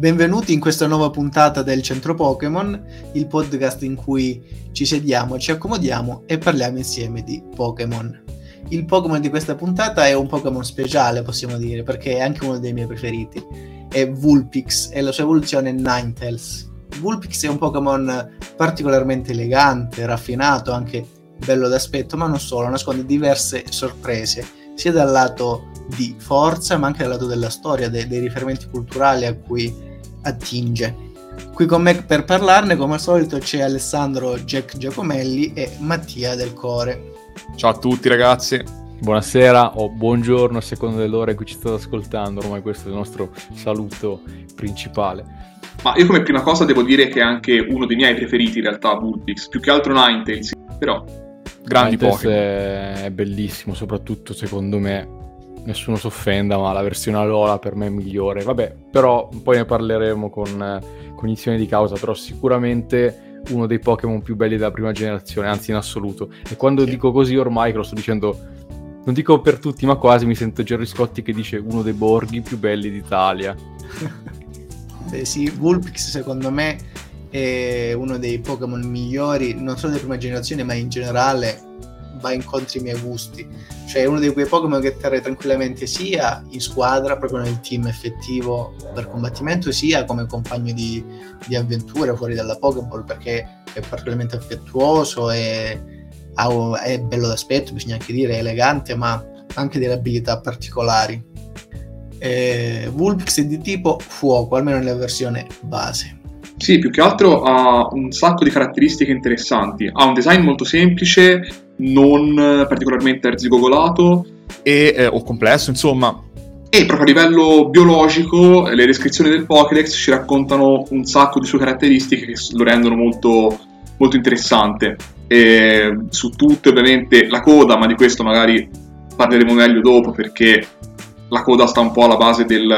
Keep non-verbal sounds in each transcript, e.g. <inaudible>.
Benvenuti in questa nuova puntata del Centro Pokémon, il podcast in cui ci sediamo, ci accomodiamo e parliamo insieme di Pokémon. Il Pokémon di questa puntata è un Pokémon speciale, possiamo dire, perché è anche uno dei miei preferiti. È Vulpix e la sua evoluzione Ninetales. Vulpix è un Pokémon particolarmente elegante, raffinato, anche bello d'aspetto, ma non solo, nasconde diverse sorprese, sia dal lato di forza, ma anche dal lato della storia, dei, dei riferimenti culturali a cui attinge. Qui con me per parlarne, come al solito, c'è Alessandro Jack Giacomelli e Mattia Del Core. Ciao a tutti ragazzi. Buonasera o buongiorno a seconda dell'ora in cui ci state ascoltando, ormai questo è il nostro saluto principale. Ma io come prima cosa devo dire che è anche uno dei miei preferiti in realtà Bullpix, più che altro Ninetales, però grandi Pokémon. È bellissimo, soprattutto secondo me nessuno si offenda, ma la versione Alola per me è migliore. Vabbè, però poi ne parleremo con cognizione di causa, però sicuramente uno dei Pokémon più belli della prima generazione, anzi in assoluto. E quando sì. dico così ormai, che lo sto dicendo, non dico per tutti, ma quasi mi sento Gerry Scotti che dice uno dei borghi più belli d'Italia. <laughs> Beh sì, Vulpix secondo me è uno dei Pokémon migliori, non solo della prima generazione, ma in generale va incontro ai miei gusti. Cioè è uno di quei Pokémon che terrei tranquillamente sia in squadra, proprio nel team effettivo per combattimento, sia come compagno di, di avventura fuori dalla Pokéball, perché è particolarmente affettuoso e è bello d'aspetto, bisogna anche dire, è elegante, ma ha anche delle abilità particolari. Eh, Vulpix è di tipo fuoco, almeno nella versione base. Sì, più che altro ha un sacco di caratteristiche interessanti. Ha un design molto semplice, non particolarmente arzigogolato e, eh, o complesso, insomma. E proprio a livello biologico, le descrizioni del Pokédex ci raccontano un sacco di sue caratteristiche che lo rendono molto, molto interessante. E su tutte, ovviamente, la coda, ma di questo magari parleremo meglio dopo perché la coda sta un po' alla base del...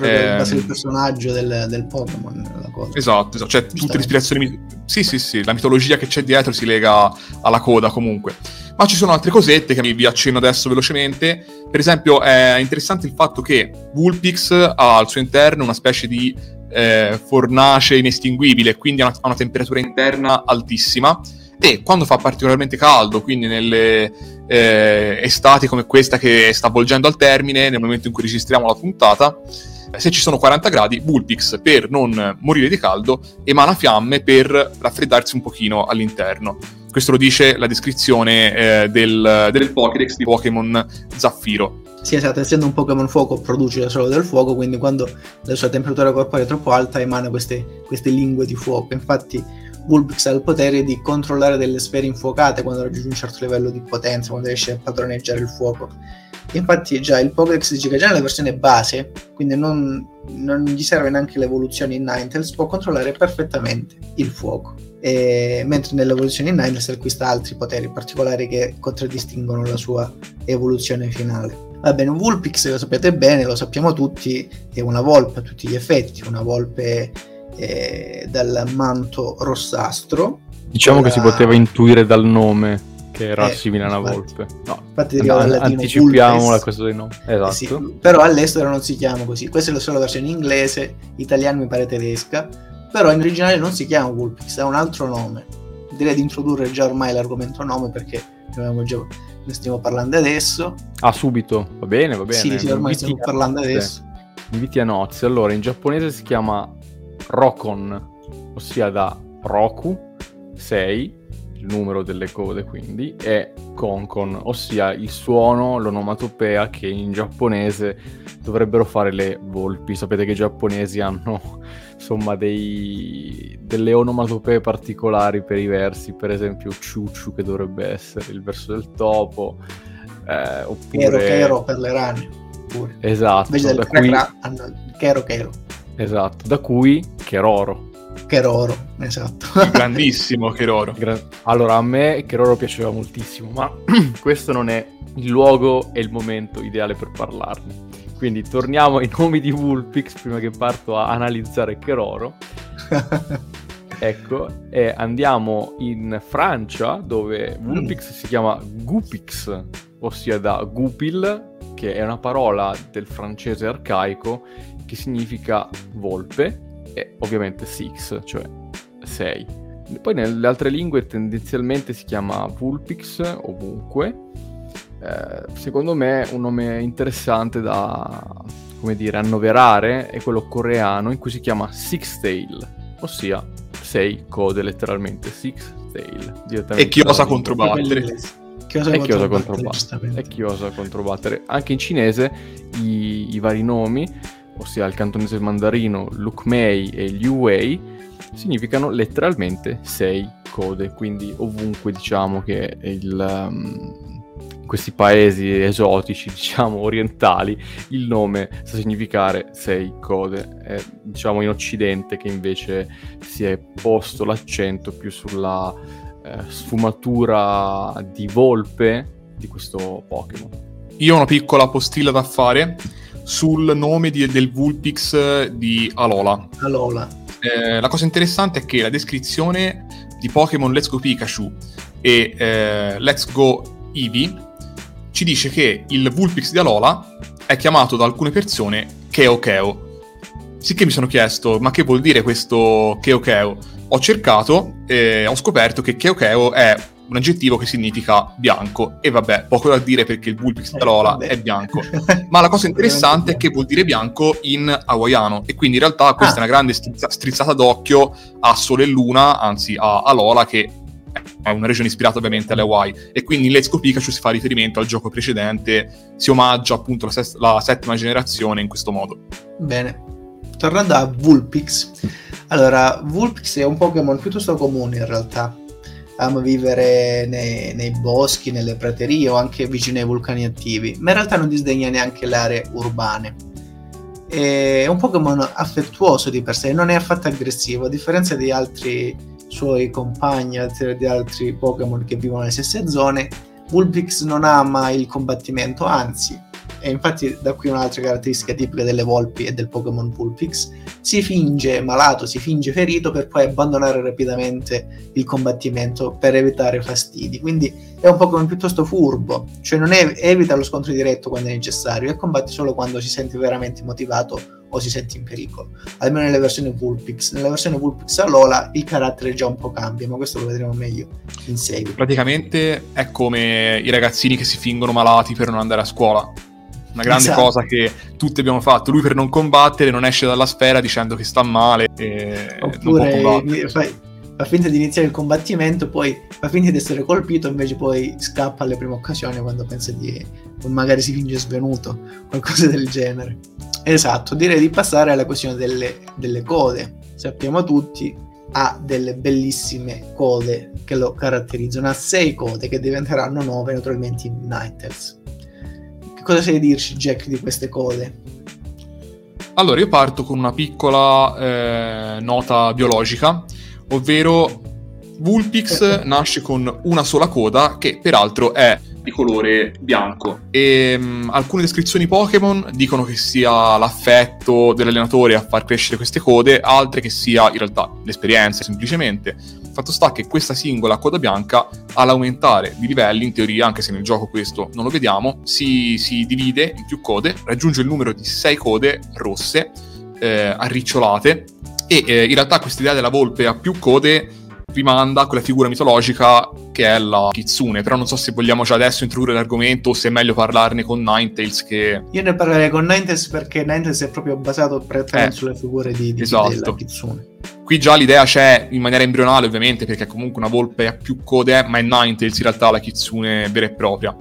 Eh, del personaggio del, del Pokémon. Esatto, esatto, cioè tutte le ispirazioni... Sì, sì, sì, la mitologia che c'è dietro si lega alla coda comunque. Ma ci sono altre cosette che vi accenno adesso velocemente. Per esempio è interessante il fatto che Vulpix ha al suo interno una specie di eh, fornace inestinguibile, quindi ha una, una temperatura interna altissima e quando fa particolarmente caldo, quindi nelle eh, estati come questa che sta volgendo al termine, nel momento in cui registriamo la puntata, se ci sono 40 gradi, Vulpix per non morire di caldo emana fiamme per raffreddarsi un pochino all'interno. Questo lo dice la descrizione eh, del, del Pokédex di Pokémon Zaffiro. Sì, esatto, essendo un Pokémon fuoco produce solo del fuoco, quindi quando la sua temperatura corporea è troppo alta emana queste, queste lingue di fuoco. Infatti Vulpix ha il potere di controllare delle sfere infuocate quando raggiunge un certo livello di potenza, quando riesce a padroneggiare il fuoco. Infatti già il Pokédex dice che già nella versione base, quindi non, non gli serve neanche l'evoluzione in Ninetales, può controllare perfettamente il fuoco. E, mentre nell'evoluzione in Ninetales acquista altri poteri particolari che contraddistinguono la sua evoluzione finale. Va bene, Vulpix lo sapete bene, lo sappiamo tutti, è una volpe a tutti gli effetti, una volpe eh, dal manto rossastro. Diciamo era... che si poteva intuire dal nome che era eh, simile a una volpe. No, infatti deriva latino Anticipiamo la cosa dei nomi. Esatto. Eh sì, però all'estero non si chiama così. Questa è la sola versione inglese, italiana mi pare tedesca, però in originale non si chiama Vulpix, ha un altro nome. Direi di introdurre già ormai l'argomento nome perché già, ne stiamo parlando adesso. Ah, subito, va bene, va bene. Sì, sì, ormai stiamo parlando adesso. Inviti a nozze. Allora, in giapponese si chiama Rokon, ossia da Roku 6, il numero delle code quindi, e Konkon, ossia il suono, l'onomatopea che in giapponese dovrebbero fare le volpi. Sapete che i giapponesi hanno <laughs> insomma dei, delle onomatopee particolari per i versi, per esempio Chuchu che dovrebbe essere il verso del topo, eh, oppure... Chero Chero per le rane. Pure. Esatto. Invece del cui... hanno Chero Chero. Esatto, da cui Cheroro. Cheroro, esatto. Grandissimo <laughs> Cheroro. Allora, a me Cheroro piaceva moltissimo, ma <clears throat> questo non è il luogo e il momento ideale per parlarne. Quindi torniamo ai nomi di Vulpix prima che parto a analizzare Cheroro. <laughs> ecco, e andiamo in Francia dove Vulpix mm. si chiama Gupix, ossia da Gupil che è una parola del francese arcaico che significa volpe e ovviamente six, cioè 6. Poi nelle altre lingue tendenzialmente si chiama Vulpix ovunque. Eh, secondo me un nome interessante da come dire, annoverare è quello coreano in cui si chiama Six Tail, ossia 6 code letteralmente, Six Tail. E chi osa controbattere. Chi osa e chi osa controbattere. E chi osa controbattere. Anche in cinese i, i vari nomi, ossia il cantonese mandarino, Lukmei e Liu Wei, significano letteralmente 6 code, quindi ovunque diciamo che il, um, questi paesi esotici, <laughs> diciamo orientali, il nome sa significare sei code. È, diciamo in Occidente che invece si è posto l'accento più sulla eh, sfumatura di volpe di questo Pokémon. Io ho una piccola postilla da fare sul nome di, del Vulpix di Alola. Alola. Eh, la cosa interessante è che la descrizione di Pokémon Let's Go Pikachu e eh, Let's Go Eevee ci dice che il Vulpix di Alola è chiamato da alcune persone Keo Keo. Sicché mi sono chiesto, ma che vuol dire questo Keo Keo? Ho cercato e ho scoperto che Keo Keo è un aggettivo che significa bianco. E vabbè, poco da dire perché il Alola eh, è bianco. <laughs> Ma la cosa interessante è che vuol dire bianco in hawaiano. E quindi in realtà questa ah. è una grande strizza- strizzata d'occhio a Sole e Luna, anzi a Alola, che è una regione ispirata ovviamente alle Hawaii e quindi in Let's Go Pikachu si fa riferimento al gioco precedente, si omaggia appunto la, sest- la settima generazione in questo modo. Bene, tornando a Vulpix, allora Vulpix è un Pokémon piuttosto comune in realtà, ama vivere nei, nei, boschi, nelle praterie o anche vicino ai vulcani attivi, ma in realtà non disdegna neanche le aree urbane. È un Pokémon affettuoso di per sé, non è affatto aggressivo, a differenza di altri suoi compagni di altri Pokémon che vivono nelle stesse zone, Vulpix non ama il combattimento, anzi, e infatti da qui un'altra caratteristica tipica delle volpi e del Pokémon Vulpix, si finge malato, si finge ferito per poi abbandonare rapidamente il combattimento per evitare fastidi. Quindi è un Pokémon piuttosto furbo, cioè non è, evita lo scontro diretto quando è necessario e combatte solo quando si sente veramente motivato o si sente in pericolo. Almeno nelle versioni Vulpix. Nella versione Vulpix Alola il carattere già un po' cambia, ma questo lo vedremo meglio in seguito. Praticamente è come i ragazzini che si fingono malati per non andare a scuola. Una grande esatto. cosa che tutti abbiamo fatto. Lui per non combattere non esce dalla sfera dicendo che sta male e Oppure fai, fa finta di iniziare il combattimento, poi fa finta di essere colpito, invece poi scappa alle prime occasioni quando pensa di... magari si finge svenuto, qualcosa del genere. Esatto, direi di passare alla questione delle, delle code. Sappiamo tutti, ha delle bellissime code che lo caratterizzano, ha sei code che diventeranno nove naturalmente in Ninetales. Cosa sai dirci Jack di queste code? Allora io parto con una piccola eh, nota biologica, ovvero Vulpix nasce con una sola coda che peraltro è di colore bianco. E um, alcune descrizioni Pokémon dicono che sia l'affetto dell'allenatore a far crescere queste code, altre che sia in realtà l'esperienza semplicemente. Fatto sta che questa singola coda bianca, all'aumentare di livelli, in teoria, anche se nel gioco questo non lo vediamo, si, si divide in più code, raggiunge il numero di 6 code rosse, eh, arricciolate, e eh, in realtà questa idea della volpe a più code rimanda a quella figura mitologica che è la Kitsune, però non so se vogliamo già adesso introdurre l'argomento o se è meglio parlarne con Ninetales che... Io ne parlerei con Ninetales perché Ninetales è proprio basato prettamente eh, sulle figure di, di esatto. della Kitsune. Qui già l'idea c'è in maniera embrionale ovviamente perché comunque una volpe ha più code, ma è Ninetales in realtà la Kitsune vera e propria.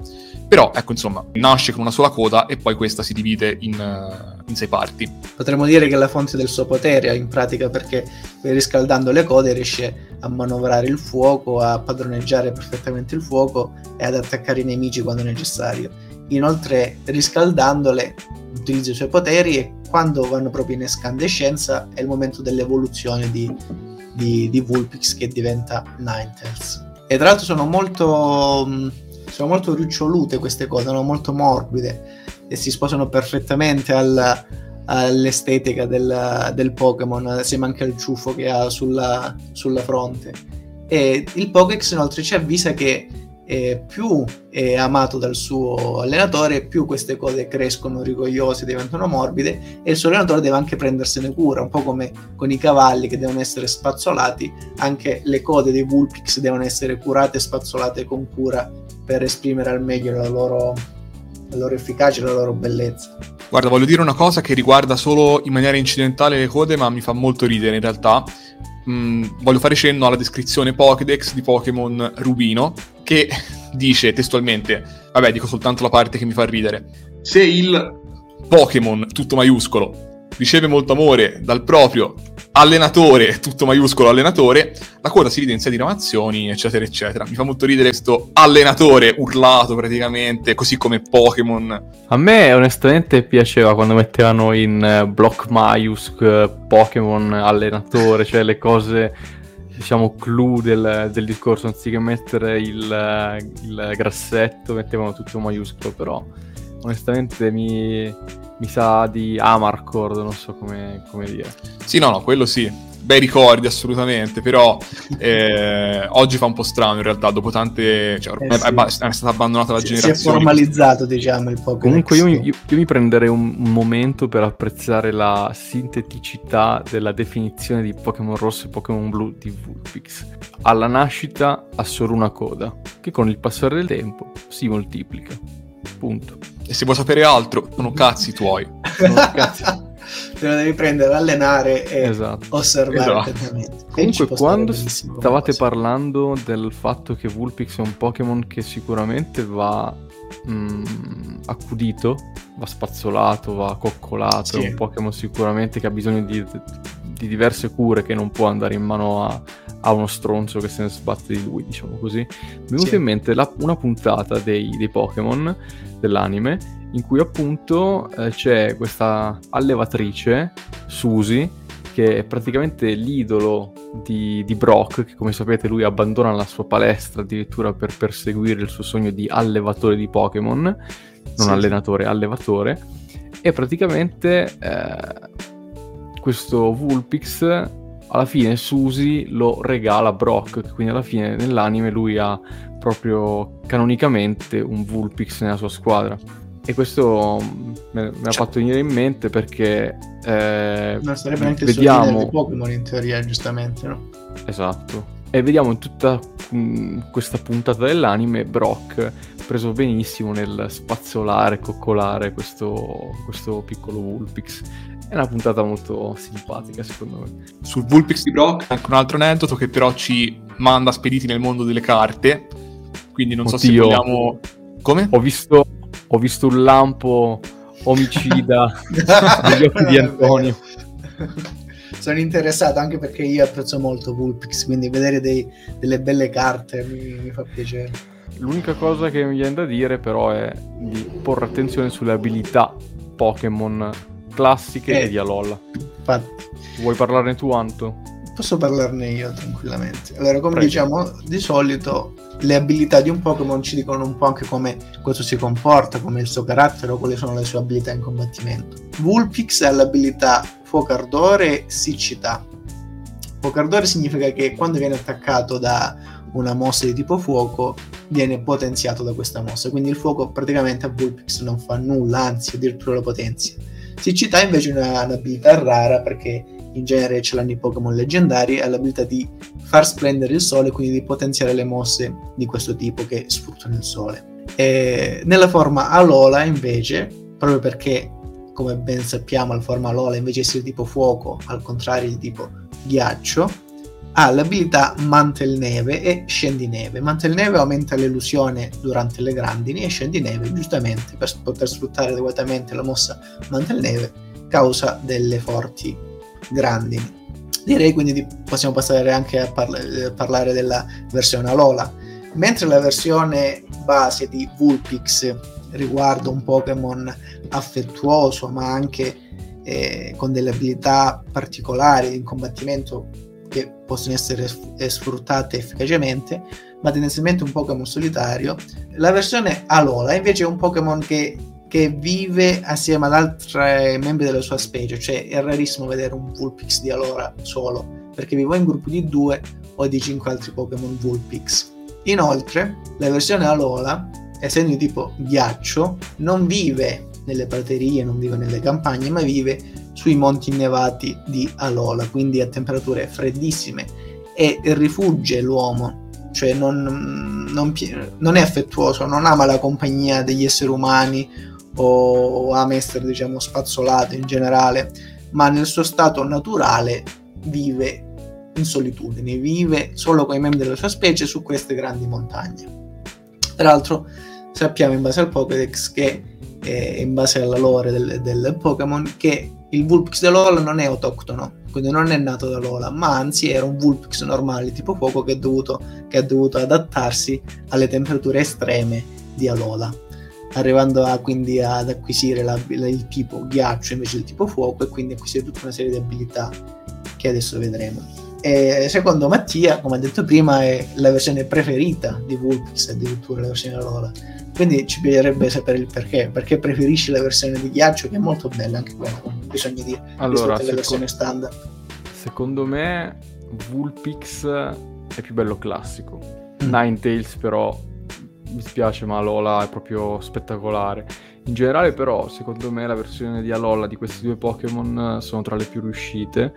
Però, ecco, insomma, nasce con una sola coda e poi questa si divide in, uh, in sei parti. Potremmo dire che è la fonte del suo potere, in pratica, perché riscaldando le code riesce a manovrare il fuoco, a padroneggiare perfettamente il fuoco e ad attaccare i nemici quando necessario. Inoltre, riscaldandole, utilizza i suoi poteri e quando vanno proprio in escandescenza è il momento dell'evoluzione di, di, di Vulpix che diventa Ninetales. E tra l'altro sono molto sono molto ricciolute queste cose, sono molto morbide e si sposano perfettamente al, all'estetica del, del, Pokémon, assieme anche al ciuffo che ha sulla, sulla fronte. E il Pokéx inoltre ci avvisa che eh, più è amato dal suo allenatore, più queste code crescono rigogliose, diventano morbide e il suo allenatore deve anche prendersene cura, un po' come con i cavalli che devono essere spazzolati, anche le code dei Vulpix devono essere curate e spazzolate con cura per esprimere al meglio la loro, la loro efficacia la loro bellezza. Guarda, voglio dire una cosa che riguarda solo in maniera incidentale le code, ma mi fa molto ridere in realtà. Mm, voglio fare cenno alla descrizione Pokédex di Pokémon Rubino, che <laughs> dice testualmente, vabbè dico soltanto la parte che mi fa ridere, se il Pokémon, tutto maiuscolo, riceve molto amore dal proprio allenatore, tutto maiuscolo allenatore, la coda si evidenzia diramazioni, eccetera, eccetera. Mi fa molto ridere questo allenatore urlato praticamente, così come Pokémon. A me onestamente piaceva quando mettevano in uh, block maiusc uh, Pokémon allenatore, cioè le cose diciamo clou del, del, discorso anziché mettere il, eh, il grassetto mettevano tutto maiuscolo però onestamente mi, mi sa di Amarcord, non so come, come, dire. Sì, no, no, quello sì. Bei ricordi assolutamente, però eh, oggi fa un po' strano in realtà, dopo tante... Cioè, eh, sì. è, è, stata abbandonata la si, generazione. Si è formalizzato, diciamo, il Pokémon. Comunque io, io, io, mi prenderei un, un, momento per apprezzare la sinteticità della definizione di Pokémon Rosso e Pokémon Blu di Vulpix. Alla nascita ha solo una coda, che con il passare del tempo si moltiplica. Punto. E se vuoi sapere altro, sono cazzi tuoi. Sono <laughs> cazzi. Te lo devi prendere, allenare e esatto. osservare esatto. Comunque, quando stavate parlando del fatto che Vulpix è un Pokémon che sicuramente va mh, mm, accudito, va spazzolato, va coccolato, sì. è un Pokémon sicuramente che ha bisogno di, di diverse cure che non può andare in mano a, a uno stronzo che se ne sbatte di lui, diciamo così. Mi è venuta sì. in mente la, una puntata dei, dei, Pokémon dell'anime in cui appunto eh, c'è questa allevatrice, Susie, che è praticamente l'idolo di, di, Brock, che come sapete lui abbandona la sua palestra addirittura per perseguire il suo sogno di allevatore di Pokémon, non sì. allenatore, allevatore, e praticamente eh, questo Vulpix alla fine Susie lo regala a Brock, quindi alla fine nell'anime lui ha proprio canonicamente un Vulpix nella sua squadra. E questo me, me l'ha fatto venire in mente perché eh, non sarebbe neanche vediamo... il Pokémon in teoria, giustamente, no? Esatto. E vediamo in tutta mh, mm, questa puntata dell'anime Brock preso benissimo nel spazzolare, coccolare questo, questo piccolo Vulpix è una puntata molto simpatica, secondo me. Sul Vulpix di Brock, anche un altro aneddoto che però ci manda spediti nel mondo delle carte. Quindi non Oddio. so se vogliamo. Come? Ho visto, ho visto un lampo omicida <laughs> negli occhi di Antonio. Sono interessato anche perché io apprezzo molto Vulpix, quindi vedere dei, delle belle carte mi, mi fa piacere. L'unica cosa che mi viene da dire però è di porre attenzione sulle abilità Pokémon classiche eh, di Alola. Infatti. Vuoi parlarne tu, Anto? Posso parlarne io tranquillamente. Allora, come Prego. diciamo, di solito le abilità di un Pokémon ci dicono un po' anche come questo si comporta, come il suo carattere o quali sono le sue abilità in combattimento. Vulpix ha l'abilità Fuoco Ardore Siccità. Fuoco Ardore significa che quando viene attaccato da una mossa di tipo fuoco viene potenziato da questa mossa, quindi il fuoco praticamente a Vulpix non fa nulla, anzi addirittura lo potenzia Siccità invece è una, un'abilità rara perché in genere ce l'hanno i Pokémon leggendari, ha l'abilità di far splendere il sole, quindi di potenziare le mosse di questo tipo che sfruttano il sole. E nella forma Alola invece, proprio perché come ben sappiamo la forma Alola invece di essere tipo fuoco, al contrario di tipo ghiaccio, ha l'abilità Mantelneve e Scendineve. Mantelneve aumenta l'illusione durante le grandini e Scendineve, giustamente, per poter sfruttare adeguatamente la mossa Mantelneve, causa delle forti grandini. Direi quindi di, possiamo passare anche a parla- eh, parlare della versione Alola. Mentre la versione base di Vulpix riguarda un Pokémon affettuoso ma anche eh, con delle abilità particolari in combattimento che possono essere sfruttate efficacemente, ma tendenzialmente un Pokémon solitario. La versione Alola invece è un Pokémon che, che vive assieme ad altri membri della sua specie, cioè è rarissimo vedere un Vulpix di Alola solo, perché vive in gruppi di due o di cinque altri Pokémon Vulpix. Inoltre, la versione Alola, essendo di tipo ghiaccio, non vive nelle praterie, non vive nelle campagne, ma vive sui monti innevati di Alola, quindi a temperature freddissime e rifugge l'uomo, cioè non, non, non è affettuoso, non ama la compagnia degli esseri umani o ama essere diciamo spazzolato in generale, ma nel suo stato naturale vive in solitudine, vive solo con i membri della sua specie su queste grandi montagne. Tra l'altro sappiamo in base al Pokédex che eh, in base alla lore del, del Pokémon che il Vulpix dell'Ola non è autoctono, quindi non è nato da Lola, ma anzi era un Vulpix normale tipo fuoco che, che ha dovuto adattarsi alle temperature estreme di Alola, arrivando a, quindi ad acquisire la, la, il tipo ghiaccio invece del tipo fuoco e quindi acquisire tutta una serie di abilità che adesso vedremo. E secondo Mattia, come ha detto prima, è la versione preferita di Vulpix, addirittura la versione Alola. Quindi ci piacerebbe sapere il perché. Perché preferisci la versione di ghiaccio, che è molto bella anche quella, bisogna dire, allora, la versione standard. Secondo me Vulpix è più bello classico. Mm. Ninetales però mi spiace, ma Alola è proprio spettacolare. In generale, però, secondo me la versione di Alola di questi due Pokémon sono tra le più riuscite.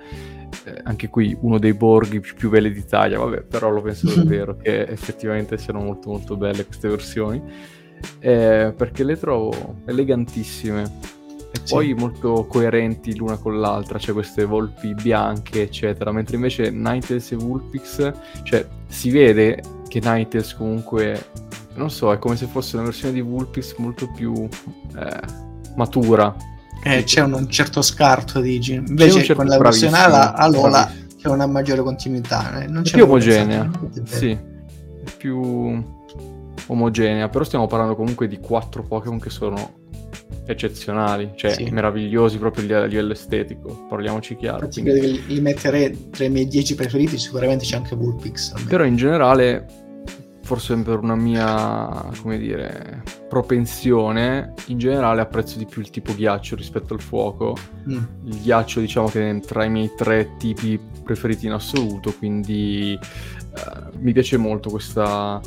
Eh, anche qui uno dei borghi più, più belli d'Italia, vabbè, però lo penso <laughs> davvero che effettivamente siano molto molto belle queste versioni. Eh, perché le trovo elegantissime e sì. poi molto coerenti l'una con l'altra, cioè queste volpi bianche, eccetera. Mentre invece Ninetales e Vulpix, cioè si vede che Ninetales comunque non so, è come se fosse una versione di Vulpix molto più eh, matura. Eh, c'è un, un, certo scarto, dici. Invece certo, con la versione a Lola c'è una maggiore continuità. Eh? Non è più omogenea. Sì, è più omogenea. Però stiamo parlando comunque di quattro Pokémon che sono eccezionali, cioè sì. meravigliosi proprio a livello estetico, parliamoci chiaro. Quindi... Li metterei tra i miei dieci preferiti, sicuramente c'è anche Vulpix. Però in generale forse per una mia, come dire, propensione, in generale apprezzo di più il tipo ghiaccio rispetto al fuoco. Mm. Il ghiaccio diciamo che è tra i miei tre tipi preferiti in assoluto, quindi eh, mi piace molto questa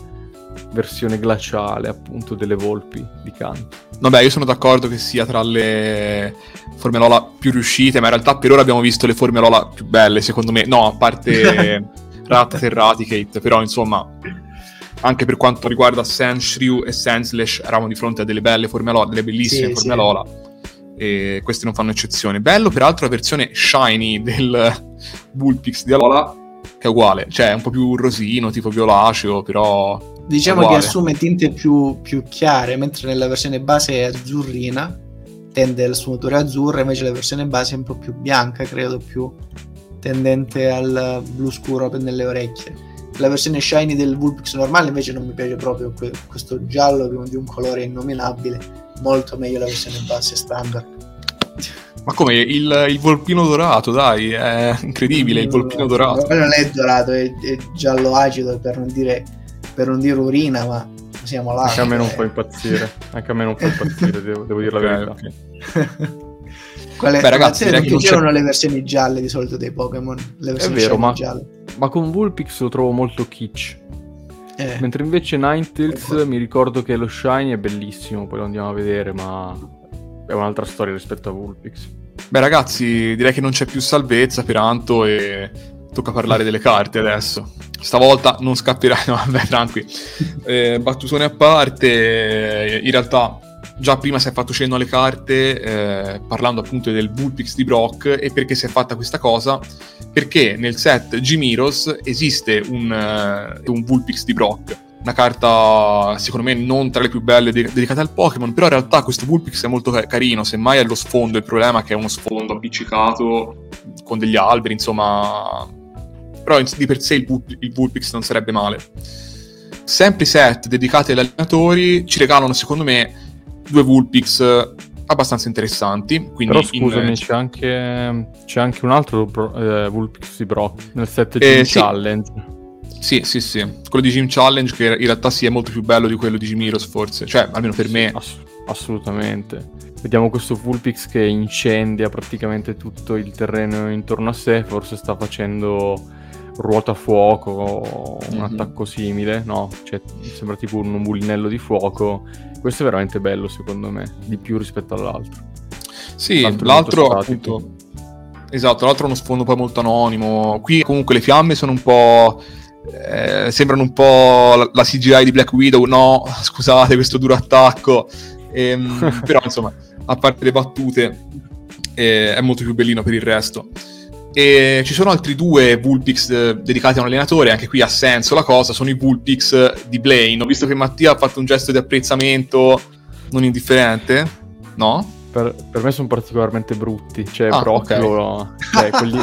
versione glaciale appunto delle volpi di canto. Vabbè, io sono d'accordo che sia tra le forme Lola più riuscite, ma in realtà per ora abbiamo visto le forme Lola più belle, secondo me. No, a parte <laughs> Rat e Raticate, però insomma anche per quanto riguarda Sandshrew e Sandslash eravamo di fronte a delle belle forme Alola, delle bellissime sì, forme sì. E queste non fanno eccezione. Bello peraltro la versione shiny del Bullpix di Alola che è uguale, cioè è un po' più rosino, tipo violaceo, però... Diciamo che assume tinte più, più chiare, mentre nella versione base è azzurrina, tende alla sfumatura azzurra, invece la versione base è un po' più bianca, credo, più tendente al blu scuro nelle orecchie. La versione shiny del Vulpix normale invece non mi piace proprio questo giallo di un colore innominabile molto meglio la versione base standard. Ma come il, il, volpino dorato dai è incredibile il volpino dorato. non è dorato è, è, giallo acido per non dire per non dire urina ma siamo là anche a me non fa impazzire anche a me non fa impazzire devo, devo dire la verità okay. <laughs> Quale, Beh, ragazzi, non piacevano le versioni gialle di solito dei Pokémon. Le versioni è vero, ma, ma, con Vulpix lo trovo molto kitsch. Eh. Mentre invece Ninetales eh. mi ricordo che lo Shiny è bellissimo, poi lo andiamo a vedere, ma è un'altra storia rispetto a Vulpix. Beh ragazzi, direi che non c'è più salvezza per Anto e tocca parlare delle carte adesso. Stavolta non scapperai, <laughs> no, vabbè, tranqui. Eh, battutone a parte, in realtà già prima si è fatto cenno alle carte eh, parlando appunto del Bullpix di Brock e perché si è fatta questa cosa perché nel set Gimiros esiste un, uh, un Bullpix di Brock una carta secondo me non tra le più belle de- dedicate al Pokémon però in realtà questo Bullpix è molto ca- carino semmai è lo sfondo il problema è che è uno sfondo appiccicato con degli alberi insomma però di per sé il, il Bullpix non sarebbe male sempre i set dedicati agli allenatori ci regalano secondo me due Vulpix eh, abbastanza interessanti. Però scusami, in... c'è, anche, c'è, anche, un altro eh, Vulpix di Brock nel set Gym eh, Challenge. Sì. sì, sì, sì. Quello di Gym Challenge che in realtà sì è molto più bello di quello di Gimiros forse, cioè almeno per me. Ass- assolutamente. Vediamo questo Vulpix che incendia praticamente tutto il terreno intorno a sé, forse sta facendo ruota fuoco, un mm-hmm. attacco simile, no, cioè, sembra tipo un mulinello di fuoco. Questo è veramente bello secondo me, di più rispetto all'altro. Sì, l'altro, l'altro appunto... Esatto, l'altro ha uno sfondo poi molto anonimo. Qui comunque le fiamme sono un po'... Eh, sembrano un po' la, la, CGI di Black Widow. No, <laughs> scusate, questo duro attacco. Ehm, <laughs> però insomma, a parte le battute, eh, è molto più bellino per il resto. E ci sono altri due Bullpix eh, dedicati a un allenatore, anche qui ha senso la cosa, sono i Bullpix di Blaine. Ho visto che Mattia ha fatto un gesto di apprezzamento non indifferente, no? Per, per me sono particolarmente brutti, cioè ah, Brock, okay. loro, cioè, quelli,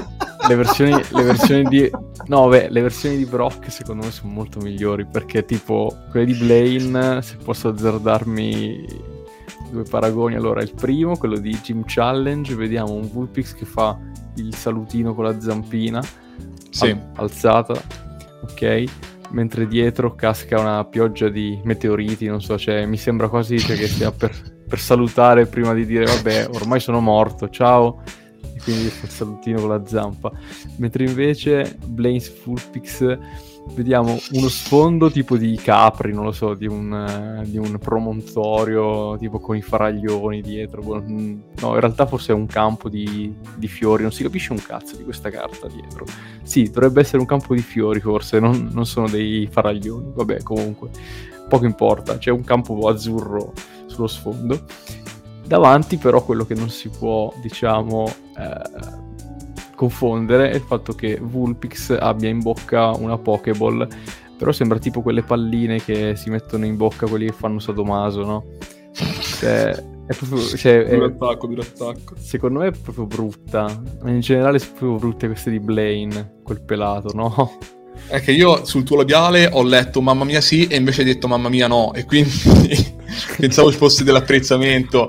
le, versioni, le versioni di... No, beh, le versioni di Brock secondo me sono molto migliori, perché tipo quelle di Blaine, se posso azzardarmi due paragoni, allora il primo, quello di Gym Challenge, vediamo un Vulpix che fa il salutino con la zampina sì. al- alzata, ok? Mentre dietro casca una pioggia di meteoriti, non so, cioè mi sembra quasi cioè, che sia per, per salutare prima di dire vabbè, ormai sono morto, ciao e quindi fa il salutino con la zampa. Mentre invece Blaine's Fulpix vediamo uno sfondo tipo di Capri, non lo so, di un, uh, di un promontorio tipo con i faraglioni dietro. Boh, mm, no, in realtà forse è un campo di, di, fiori, non si capisce un cazzo di questa carta dietro. Sì, dovrebbe essere un campo di fiori forse, non, non sono dei faraglioni, vabbè comunque, poco importa, c'è un campo azzurro sullo sfondo. Davanti però quello che non si può, diciamo... Eh, confondere è il fatto che Vulpix abbia in bocca una Pokéball, però sembra tipo quelle palline che si mettono in bocca quelli che fanno Sadomaso, no? Cioè, è proprio... Cioè, duro attacco, duro attacco. Secondo me è proprio brutta, ma in generale sono proprio brutte queste di Blaine, quel pelato, no? È che io sul tuo labiale ho letto mamma mia sì e invece hai detto mamma mia no e quindi <laughs> pensavo ci fosse dell'apprezzamento.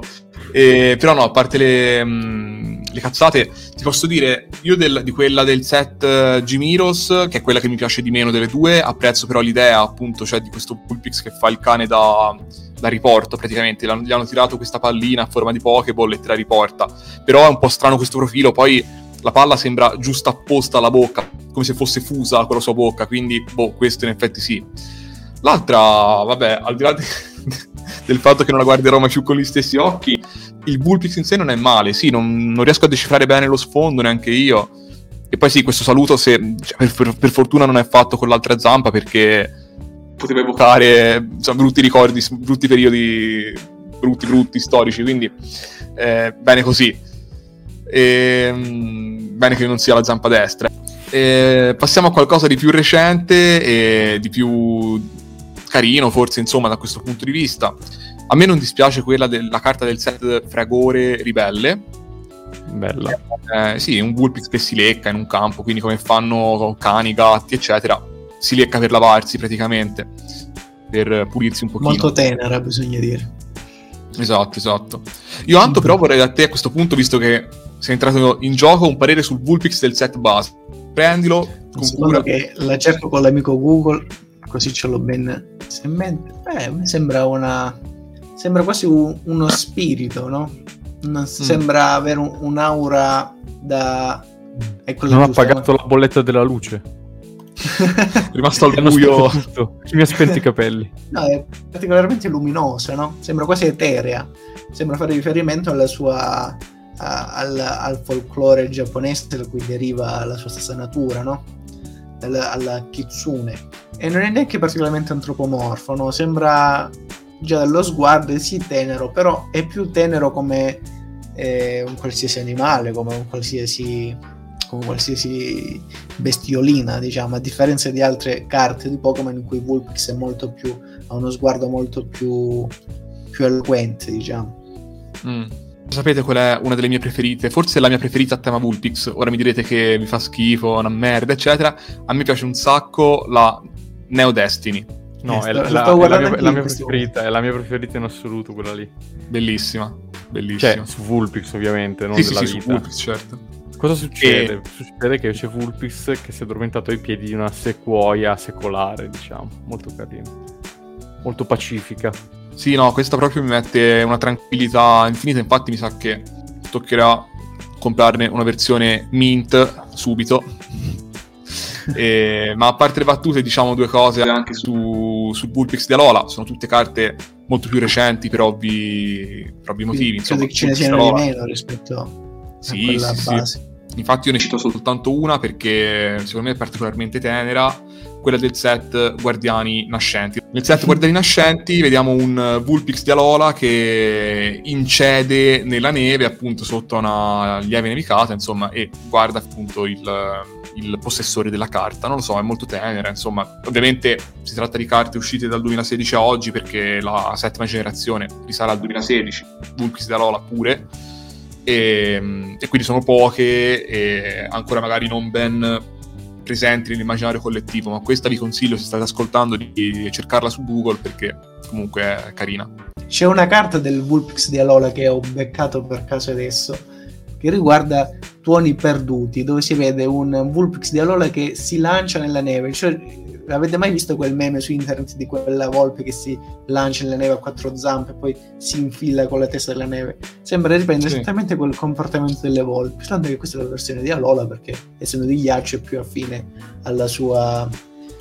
E, però no, a parte le... Mh, le cazzate, ti posso dire, io del, di quella del set uh, Gimiros, che è quella che mi piace di meno delle due, apprezzo però l'idea appunto, cioè di questo Pulpix che fa il cane da, da riporto praticamente, L'hanno, gli hanno tirato questa pallina a forma di Pokéball e te la riporta, però è un po' strano questo profilo, poi la palla sembra giusto apposta alla bocca, come se fosse fusa con la sua bocca, quindi boh, questo in effetti sì. L'altra, vabbè, al di là de- <laughs> del fatto che non la guarderò mai più con gli stessi occhi, il Bullpix in sé non è male, sì, non, non, riesco a decifrare bene lo sfondo neanche io. E poi sì, questo saluto se, cioè, per, per, fortuna non è fatto con l'altra zampa perché poteva evocare insomma, brutti ricordi, brutti periodi, brutti, brutti, storici, quindi eh, bene così. E, ehm, bene che non sia la zampa destra. E, passiamo a qualcosa di più recente e di più carino, forse, insomma, da questo punto di vista. A me non dispiace quella della carta del set Fragore Ribelle. Bella. Eh, sì, un Vulpix che si lecca in un campo, quindi come fanno cani, gatti, eccetera. Si lecca per lavarsi praticamente, per pulirsi un pochino. Molto tenera, bisogna dire. Esatto, esatto. Io Anto però vorrei da te a questo punto, visto che sei entrato in gioco, un parere sul Vulpix del set base. Prendilo con cura. che la cerco con l'amico Google, così ce l'ho ben in mente. Beh, mi sembra una sembra quasi un, uno spirito, no? Non, mm. Sembra avere un, un'aura da... Ecco non ha pagato la bolletta della luce. <laughs> è rimasto al buio. Chi mi ha spento i capelli? No, è particolarmente luminosa, no? Sembra quasi eterea. Sembra fare riferimento alla sua... al, al, folklore giapponese da cui deriva la sua stessa natura, no? Alla, alla kitsune. E non è neanche particolarmente antropomorfo, no? Sembra già dallo sguardo è sì tenero, però è più tenero come eh, un qualsiasi animale, come un qualsiasi, come qualsiasi bestiolina, diciamo, a differenza di altre carte di Pokémon in cui Vulpix più, ha uno sguardo molto più, più eloquente, diciamo. Mm. Sapete qual è una delle mie preferite? Forse la mia preferita a tema Vulpix. Ora mi direte che mi fa schifo, una merda, eccetera. A me piace un sacco la Neo Destiny No, eh, è, la, la, è, la, mia, la mia preferita, è la mia preferita in assoluto quella lì. Bellissima, bellissima. Cioè, su Vulpix ovviamente, non sì, della sì, sì, vita. su Vulpix, certo. Cosa succede? E... Succede che c'è Vulpix che si è addormentato ai piedi di una sequoia secolare, diciamo. Molto carino. Molto pacifica. Sì, no, questa proprio mi mette una tranquillità infinita. Infatti mi sa che toccherà comprarne una versione mint subito E, ma a parte le battute, diciamo due cose anche su, sul Bullpix di Alola. Sono tutte carte molto più recenti per ovvi, per ovvi motivi. Insomma, Credo che ce ne siano di meno rispetto sì, a quella sì, base. Sì. Infatti io ne cito soltanto una perché secondo me è particolarmente tenera, quella del set Guardiani Nascenti. Nel set Guardiani Nascenti vediamo un Vulpix di Alola che incede nella neve appunto sotto una lieve nevicata, insomma, e guarda appunto il, il possessore della carta. Non lo so, è molto tenera, insomma. Ovviamente si tratta di carte uscite dal 2016 a oggi perché la settima generazione risale al 2016, Vulpix di Alola pure e, e, quindi sono poche e ancora magari non ben presenti nell'immaginario collettivo, ma questa vi consiglio se state ascoltando di cercarla su Google perché comunque è carina. C'è una carta del Vulpix di Alola che ho beccato per caso adesso che riguarda tuoni perduti, dove si vede un Vulpix di Alola che si lancia nella neve, cioè avete mai visto quel meme su internet di quella volpe che si lancia nella neve a quattro zampe e poi si infila con la testa della neve? Sembra riprendere sì. esattamente quel comportamento delle volpi, soltanto che questa è la versione di Alola perché essendo di ghiaccio è più affine sua,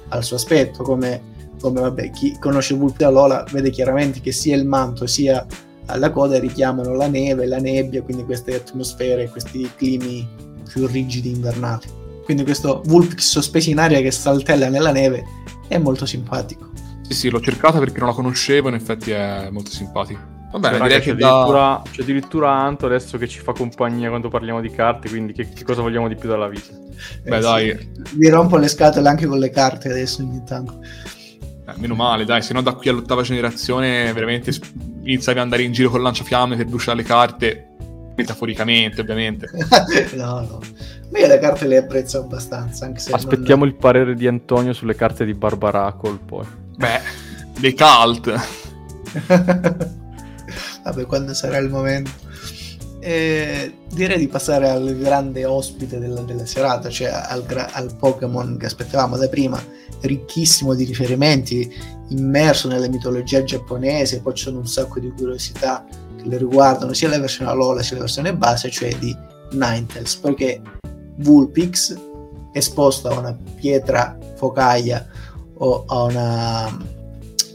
al suo aspetto, come, come vabbè, chi conosce il vulpe di Alola vede chiaramente che sia il manto sia alla coda richiamano la neve, la nebbia, quindi queste atmosfere, questi climi più rigidi invernali. Quindi questo Vulpix sospeso in aria che saltella nella neve è molto simpatico. Sì, sì, l'ho cercata perché non la conoscevo, in effetti è molto simpatico. Va bene, cioè, direi c'è, che addirittura, da... c'è addirittura Anto adesso che ci fa compagnia quando parliamo di carte, quindi che, che cosa vogliamo di più dalla vita? Beh, eh, dai. Sì. Mi rompo le scatole anche con le carte adesso ogni tanto. Eh, meno male, dai, se no da qui all'ottava generazione veramente iniziavi ad andare in giro con lanciafiamme per bruciare le carte, metaforicamente ovviamente. <laughs> no, no. Ma io le carte le apprezzo abbastanza. Anche se Aspettiamo non... il parere di Antonio sulle carte di Barbaracol poi. Beh, dei cult. <laughs> Vabbè, quando sarà il momento. E direi di passare al grande ospite della, della serata, cioè al, al, Pokémon che aspettavamo da prima, ricchissimo di riferimenti, immerso nella mitologia giapponese, poi ci sono un sacco di curiosità che le riguardano sia la versione Alola sia la versione base, cioè di Ninetales, perché Vulpix esposto a una pietra focaia o a una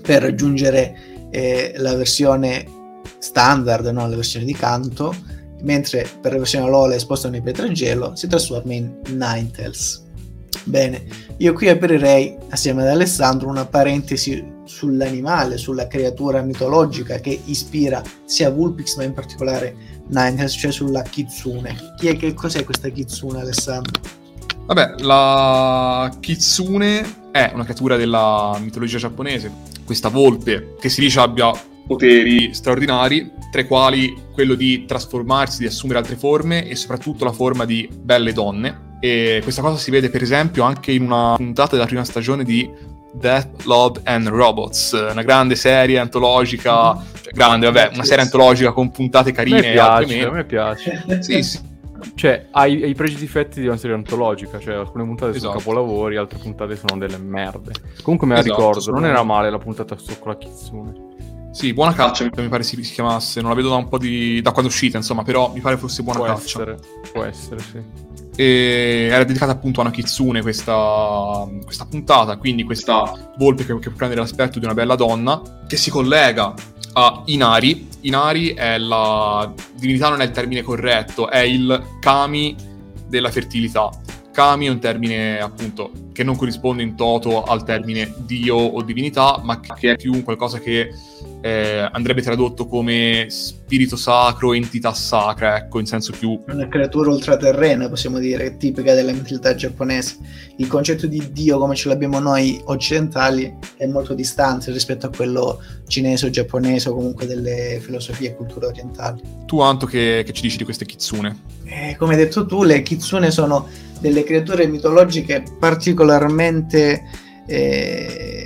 per raggiungere eh, la versione standard, no? la versione di canto, mentre per la versione Alola esposta a una pietra gelo si trasforma in Ninetales. Bene, io qui aprirei assieme ad Alessandro una parentesi sull'animale, sulla creatura mitologica che ispira sia Vulpix ma in particolare Ninetales, cioè sulla Kitsune. Chi è, che cos'è questa Kitsune, Alessandro? Vabbè, la Kitsune è una creatura della mitologia giapponese, questa volpe che si dice abbia poteri straordinari, tra i quali quello di trasformarsi, di assumere altre forme e soprattutto la forma di belle donne. E questa cosa si vede per esempio anche in una puntata della prima stagione di Death, Love and Robots, una grande serie antologica, cioè, grande, vabbè, una serie antologica con puntate carine. A me piace, a me piace. sì, sì. Cioè, ha i, pregi difetti di una serie antologica, cioè alcune puntate esatto. sono capolavori, altre puntate sono delle merde. Comunque me la esatto, ricordo, non era male la puntata su con la Kitsune. Sì, buona caccia mi pare si, si, chiamasse, non la vedo da un po' di... da quando è uscita, insomma, però mi pare fosse buona può caccia. Essere, può essere, sì e era dedicata appunto a una kitsune questa, questa puntata, quindi questa volpe che, che può prendere l'aspetto di una bella donna, che si collega a Inari. Inari è la divinità, non è il termine corretto, è il kami della fertilità. Kami è un termine appunto che non corrisponde in toto al termine dio o divinità, ma che è più qualcosa che eh, andrebbe tradotto come spirito sacro, entità sacra, ecco, in senso più... Una creatura ultraterrena, possiamo dire, tipica della mentalità giapponese. Il concetto di Dio, come ce l'abbiamo noi occidentali, è molto distante rispetto a quello cinese o giapponese o comunque delle filosofie e culture orientali. Tu, Anto, che, che ci dici di queste kitsune? Eh, come hai detto tu, le kitsune sono delle creature mitologiche particolarmente... Eh,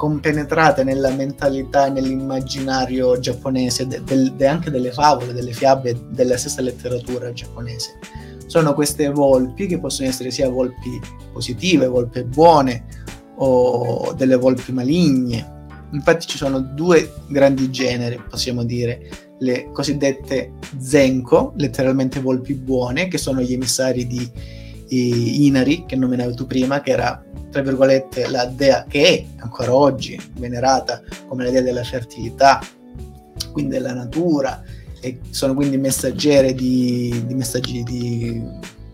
compenetrate nella mentalità e nell'immaginario giapponese, de, de, de anche delle favole, delle fiabe, della stessa letteratura giapponese. Sono queste volpi che possono essere sia volpi positive, volpi buone o delle volpi maligne. Infatti ci sono due grandi generi, possiamo dire, le cosiddette zenko, letteralmente volpi buone, che sono gli emissari di Inari, che nominavi tu prima, che era tra virgolette la dea che è ancora oggi venerata come la dea della fertilità, quindi della natura, e sono quindi messaggere di, di messaggi di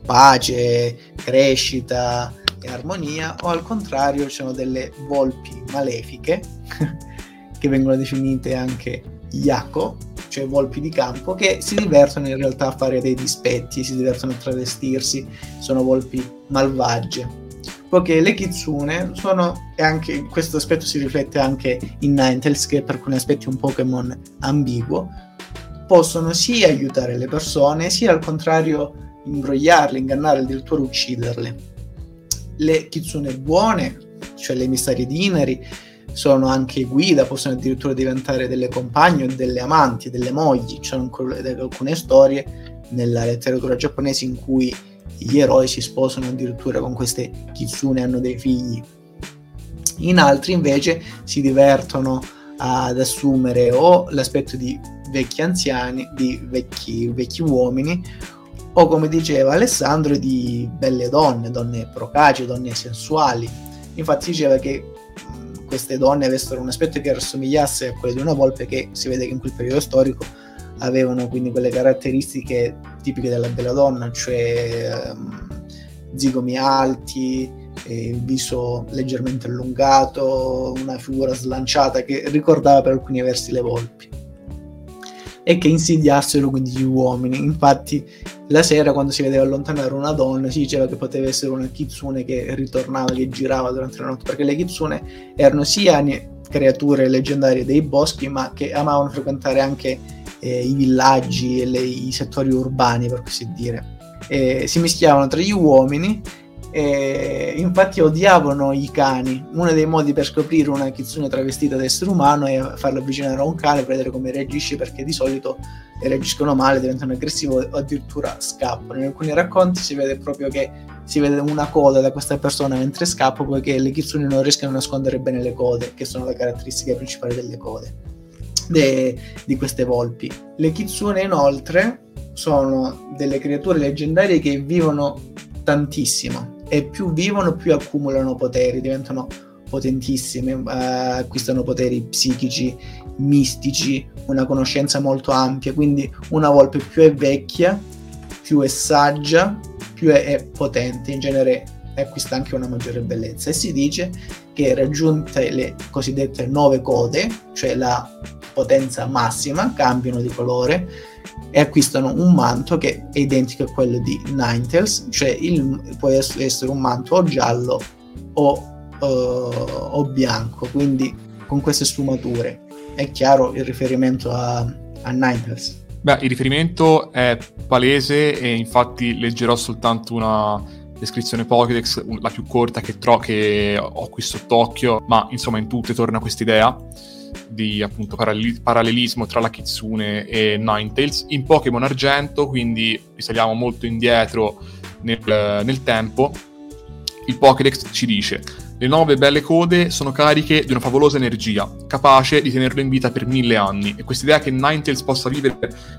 pace, crescita e armonia, o al contrario sono delle volpi malefiche <laughs> che vengono definite anche Yako, cioè volpi di campo, che si divertono in realtà a fare dei dispetti, si divertono a travestirsi, sono volpi malvagie. Poiché le kitsune sono, e anche questo aspetto si riflette anche in Ninetales, che per alcuni aspetti è un Pokémon ambiguo, possono sia aiutare le persone, sia al contrario imbrogliarle, ingannare, addirittura ucciderle. Le kitsune buone, cioè le emissarie di Inari, sono anche guida, possono addirittura diventare delle compagne delle amanti, delle mogli. Ci sono alcune storie nella letteratura giapponese in cui gli eroi si sposano addirittura con queste kitsune hanno dei figli. In altri invece si divertono ad assumere o l'aspetto di vecchi anziani, di vecchi, vecchi uomini, o come diceva Alessandro, di belle donne, donne procace, donne sensuali. Infatti diceva che queste donne avessero un aspetto che rassomigliasse a quello di una volpe che si vede che in quel periodo storico avevano quindi quelle caratteristiche tipiche della bella donna, cioè um, zigomi alti, il viso leggermente allungato, una figura slanciata che ricordava per alcuni versi le volpi e che insidiassero quindi gli uomini. Infatti la sera quando si vedeva allontanare una donna si diceva che poteva essere una kitsune che ritornava, che girava durante la notte, perché le kitsune erano sia creature leggendarie dei boschi, ma che amavano frequentare anche eh, i villaggi e le, i settori urbani, per così dire. E si mischiavano tra gli uomini e infatti odiavano i cani. Uno dei modi per scoprire una kitsune travestita da essere umano è farla avvicinare a un cane per vedere come reagisce, perché di solito reagiscono male, diventano aggressivi o addirittura scappano. In alcuni racconti si vede proprio che si vede una coda da questa persona mentre scappa, poiché le kitsune non riescono a nascondere bene le code, che sono le caratteristiche principali delle code de, di queste volpi. Le kitsune inoltre sono delle creature leggendarie che vivono tantissimo e più vivono più accumulano poteri, diventano potentissime, uh, acquistano poteri psichici, mistici, una conoscenza molto ampia, quindi una volpe più è vecchia, più è saggia, più è, è potente, in genere acquista anche una maggiore bellezza. E si dice che raggiunte le cosiddette nove code, cioè la potenza massima, cambiano di colore e acquistano un manto che è identico a quello di Ninetales, cioè il, può essere un manto o giallo o, uh, o bianco, quindi con queste sfumature. È chiaro il riferimento a, a Ninetales. Beh, il riferimento è palese e infatti leggerò soltanto una descrizione Pokédex, la più corta che, tro- che ho qui sott'occhio, ma insomma in tutte torna questa idea di appunto parallel- parallelismo tra la Kitsune e Ninetales. In Pokémon Argento, quindi risaliamo molto indietro nel, nel tempo, il Pokédex ci dice le nove belle code sono cariche di una favolosa energia, capace di tenerlo in vita per mille anni. E questa idea che Ninetales possa vivere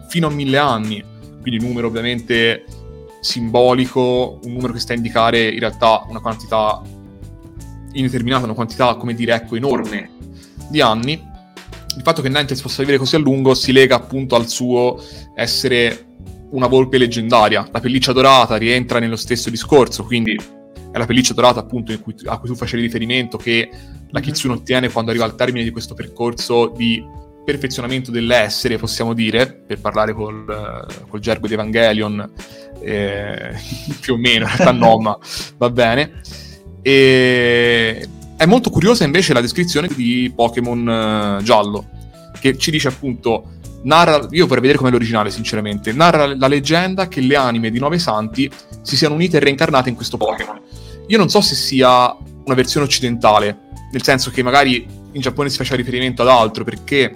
fino a mille anni, quindi un numero ovviamente simbolico, un numero che sta a indicare in realtà una quantità indeterminata, una quantità, come dire, ecco, enorme di anni, il fatto che Ninetales possa vivere così a lungo si lega appunto al suo essere una volpe leggendaria. La pelliccia dorata rientra nello stesso discorso, quindi è la pelliccia dorata appunto cui, a cui tu facevi riferimento che la Kitsune ottiene quando arriva al termine di questo percorso di perfezionamento dell'essere, possiamo dire, per parlare col, col gergo di Evangelion, eh, <laughs> più o meno, in realtà no, <laughs> ma va bene. E è molto curiosa invece la descrizione di Pokémon uh, giallo, che ci dice appunto, narra, io vorrei vedere come l'originale sinceramente, narra la leggenda che le anime di nove santi si siano unite e reincarnate in questo Pokémon. Io non so se sia una versione occidentale, nel senso che magari in Giappone si faceva riferimento ad altro, perché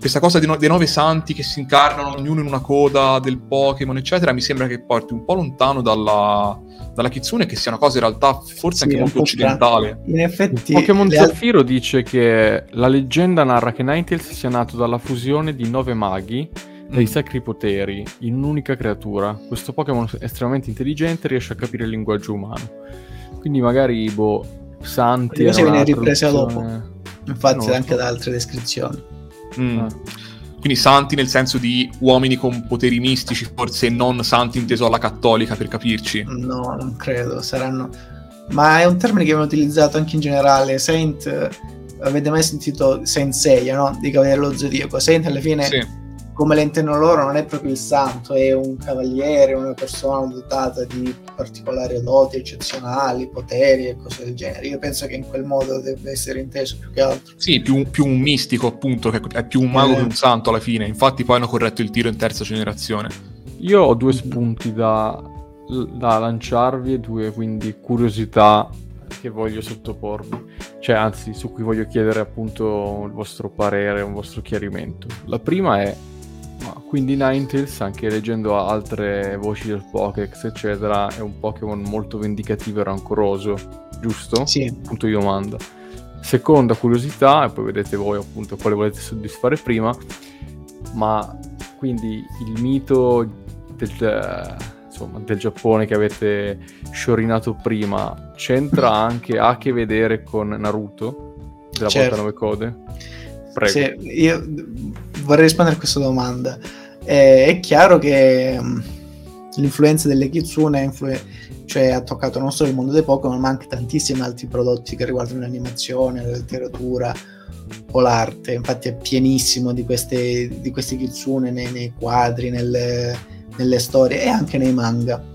questa cosa no- dei nove santi che si incarnano ognuno in una coda del Pokémon, eccetera, mi sembra che porti un po' lontano dalla, dalla Kitsune che sia una cosa in realtà forse sì, anche molto occidentale. In effetti, Pokémon Zaffiro al... dice che la leggenda narra che Ninetales sia nato dalla fusione di nove maghi dei sacri poteri in un'unica creatura. Questo Pokémon estremamente intelligente riesce a capire il linguaggio umano. Quindi magari, boh, Santi... Questa viene ripresa dopo. Infatti no, anche so. da altre descrizioni. Mm. Ah. Quindi santi nel senso di uomini con poteri mistici, forse non santi inteso alla cattolica, per capirci. No, non credo, saranno... Ma è un termine che viene utilizzato anche in generale. Saint, avete mai sentito Saint Seiya, no? Di Cavaliere dello Zodiaco. Saint alla fine... Sì come le intendono loro, non è proprio il santo, è un cavaliere, una persona dotata di particolari doti eccezionali, poteri e cose del genere. Io penso che in quel modo debba essere inteso più che altro. Sì, più, più un mistico, appunto, che è più un mago eh. che un santo alla fine. Infatti, poi hanno corretto il tiro in terza generazione. Io ho due spunti da, da lanciarvi e due quindi curiosità che voglio sottoporvi, cioè anzi su cui voglio chiedere appunto il vostro parere, un vostro chiarimento. La prima è ma quindi Ninetales, anche leggendo altre voci del Pokédex, eccetera, è un Pokémon molto vendicativo e rancoroso, giusto? Sì. Punto di domanda. Seconda curiosità, e poi vedete voi appunto quale volete soddisfare prima, ma quindi il mito del, insomma, del Giappone che avete sciorinato prima c'entra <laughs> anche, ha a che vedere con Naruto, della certo. volta 9 code? Prego. Sì, io vorrei rispondere a questa domanda. Eh, è chiaro che um, l'influenza delle Kitsune influ- cioè, ha toccato non solo il mondo dei Pokémon, ma anche tantissimi altri prodotti che riguardano l'animazione, la letteratura o l'arte. Infatti è pienissimo di queste, di questi Kitsune nei, nei quadri, nelle, nelle storie e anche nei manga.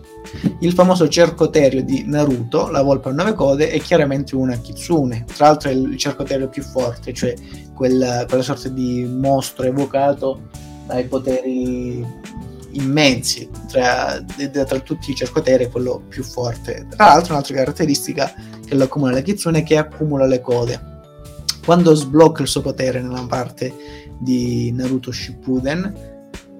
Il famoso cercoterio di Naruto, la volpe a nove code, è chiaramente una kitsune. Tra l'altro è il cercoterio più forte, cioè quella, quella sorta di mostro evocato dai poteri immensi. Tra, tra tutti i cercoteri è quello più forte. Tra l'altro un'altra caratteristica che lo accumula la kitsune è che accumula le code. Quando sblocca il suo potere nella parte di Naruto Shippuden,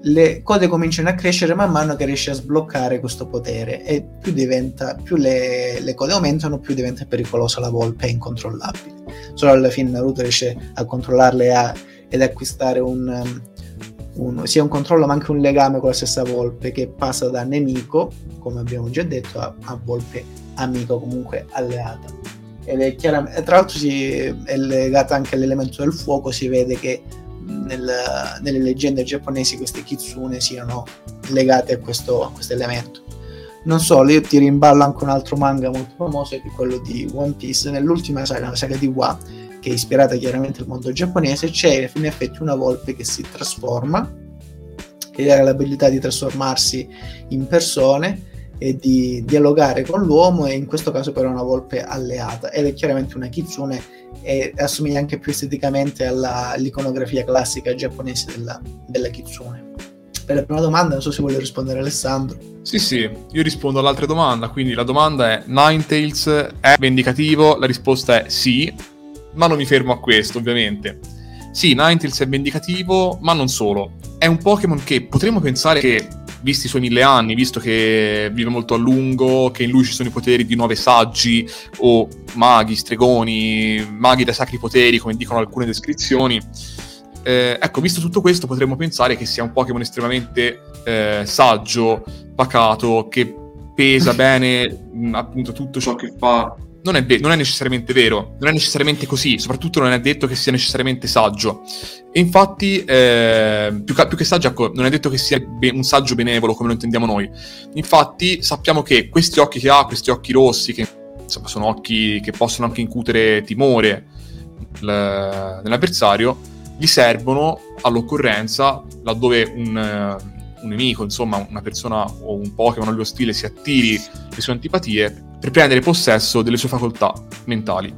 le code cominciano a crescere man mano che riesce a sbloccare questo potere e più, diventa, più le, le, code aumentano, più diventa pericolosa la volpe e incontrollabile. Solo alla fine Naruto riesce a controllarle a, ed acquistare un, un, sia un controllo ma anche un legame con la stessa volpe che passa da nemico, come abbiamo già detto, a, a volpe amico, comunque alleata. Ed è chiaramente, tra l'altro si, è legata anche all'elemento del fuoco, si vede che nel, nelle leggende giapponesi queste kitsune siano legate a questo, elemento. Non solo, io ti rimballo anche un altro manga molto famoso, che è quello di One Piece. Nell'ultima saga, la saga di Wa, che è ispirata chiaramente al mondo giapponese, c'è in effetti una volpe che si trasforma, che ha l'abilità di trasformarsi in persone e di dialogare con l'uomo e in questo caso però è una volpe alleata ed è chiaramente una kitsune e assomiglia anche più esteticamente all'iconografia classica giapponese della, della kitsune. Per la prima domanda non so se vuole rispondere Alessandro. Sì, sì, io rispondo all'altra domanda, quindi la domanda è Ninetales è vendicativo? La risposta è sì, ma non mi fermo a questo ovviamente. Sì, Ninetales è vendicativo, ma non solo. È un Pokémon che potremmo pensare che visti i suoi mille anni, visto che vive molto a lungo, che in lui ci sono i poteri di nove saggi o maghi, stregoni, maghi da sacri poteri, come dicono alcune descrizioni. Eh, ecco, visto tutto questo, potremmo pensare che sia un Pokémon estremamente eh, saggio, pacato, che pesa <laughs> bene appunto tutto ciò che fa non è, ve- non è, necessariamente vero, non è necessariamente così, soprattutto non è detto che sia necessariamente saggio. E infatti, eh, più, ca- più, che saggio, ecco, non è detto che sia be- un saggio benevolo come lo intendiamo noi. Infatti, sappiamo che questi occhi che ha, questi occhi rossi, che insomma, sono occhi che possono anche incutere timore l- nell'avversario, gli servono all'occorrenza laddove un, un nemico, insomma, una persona o un Pokémon allo stile si attiri le sue antipatie per prendere possesso delle sue facoltà mentali.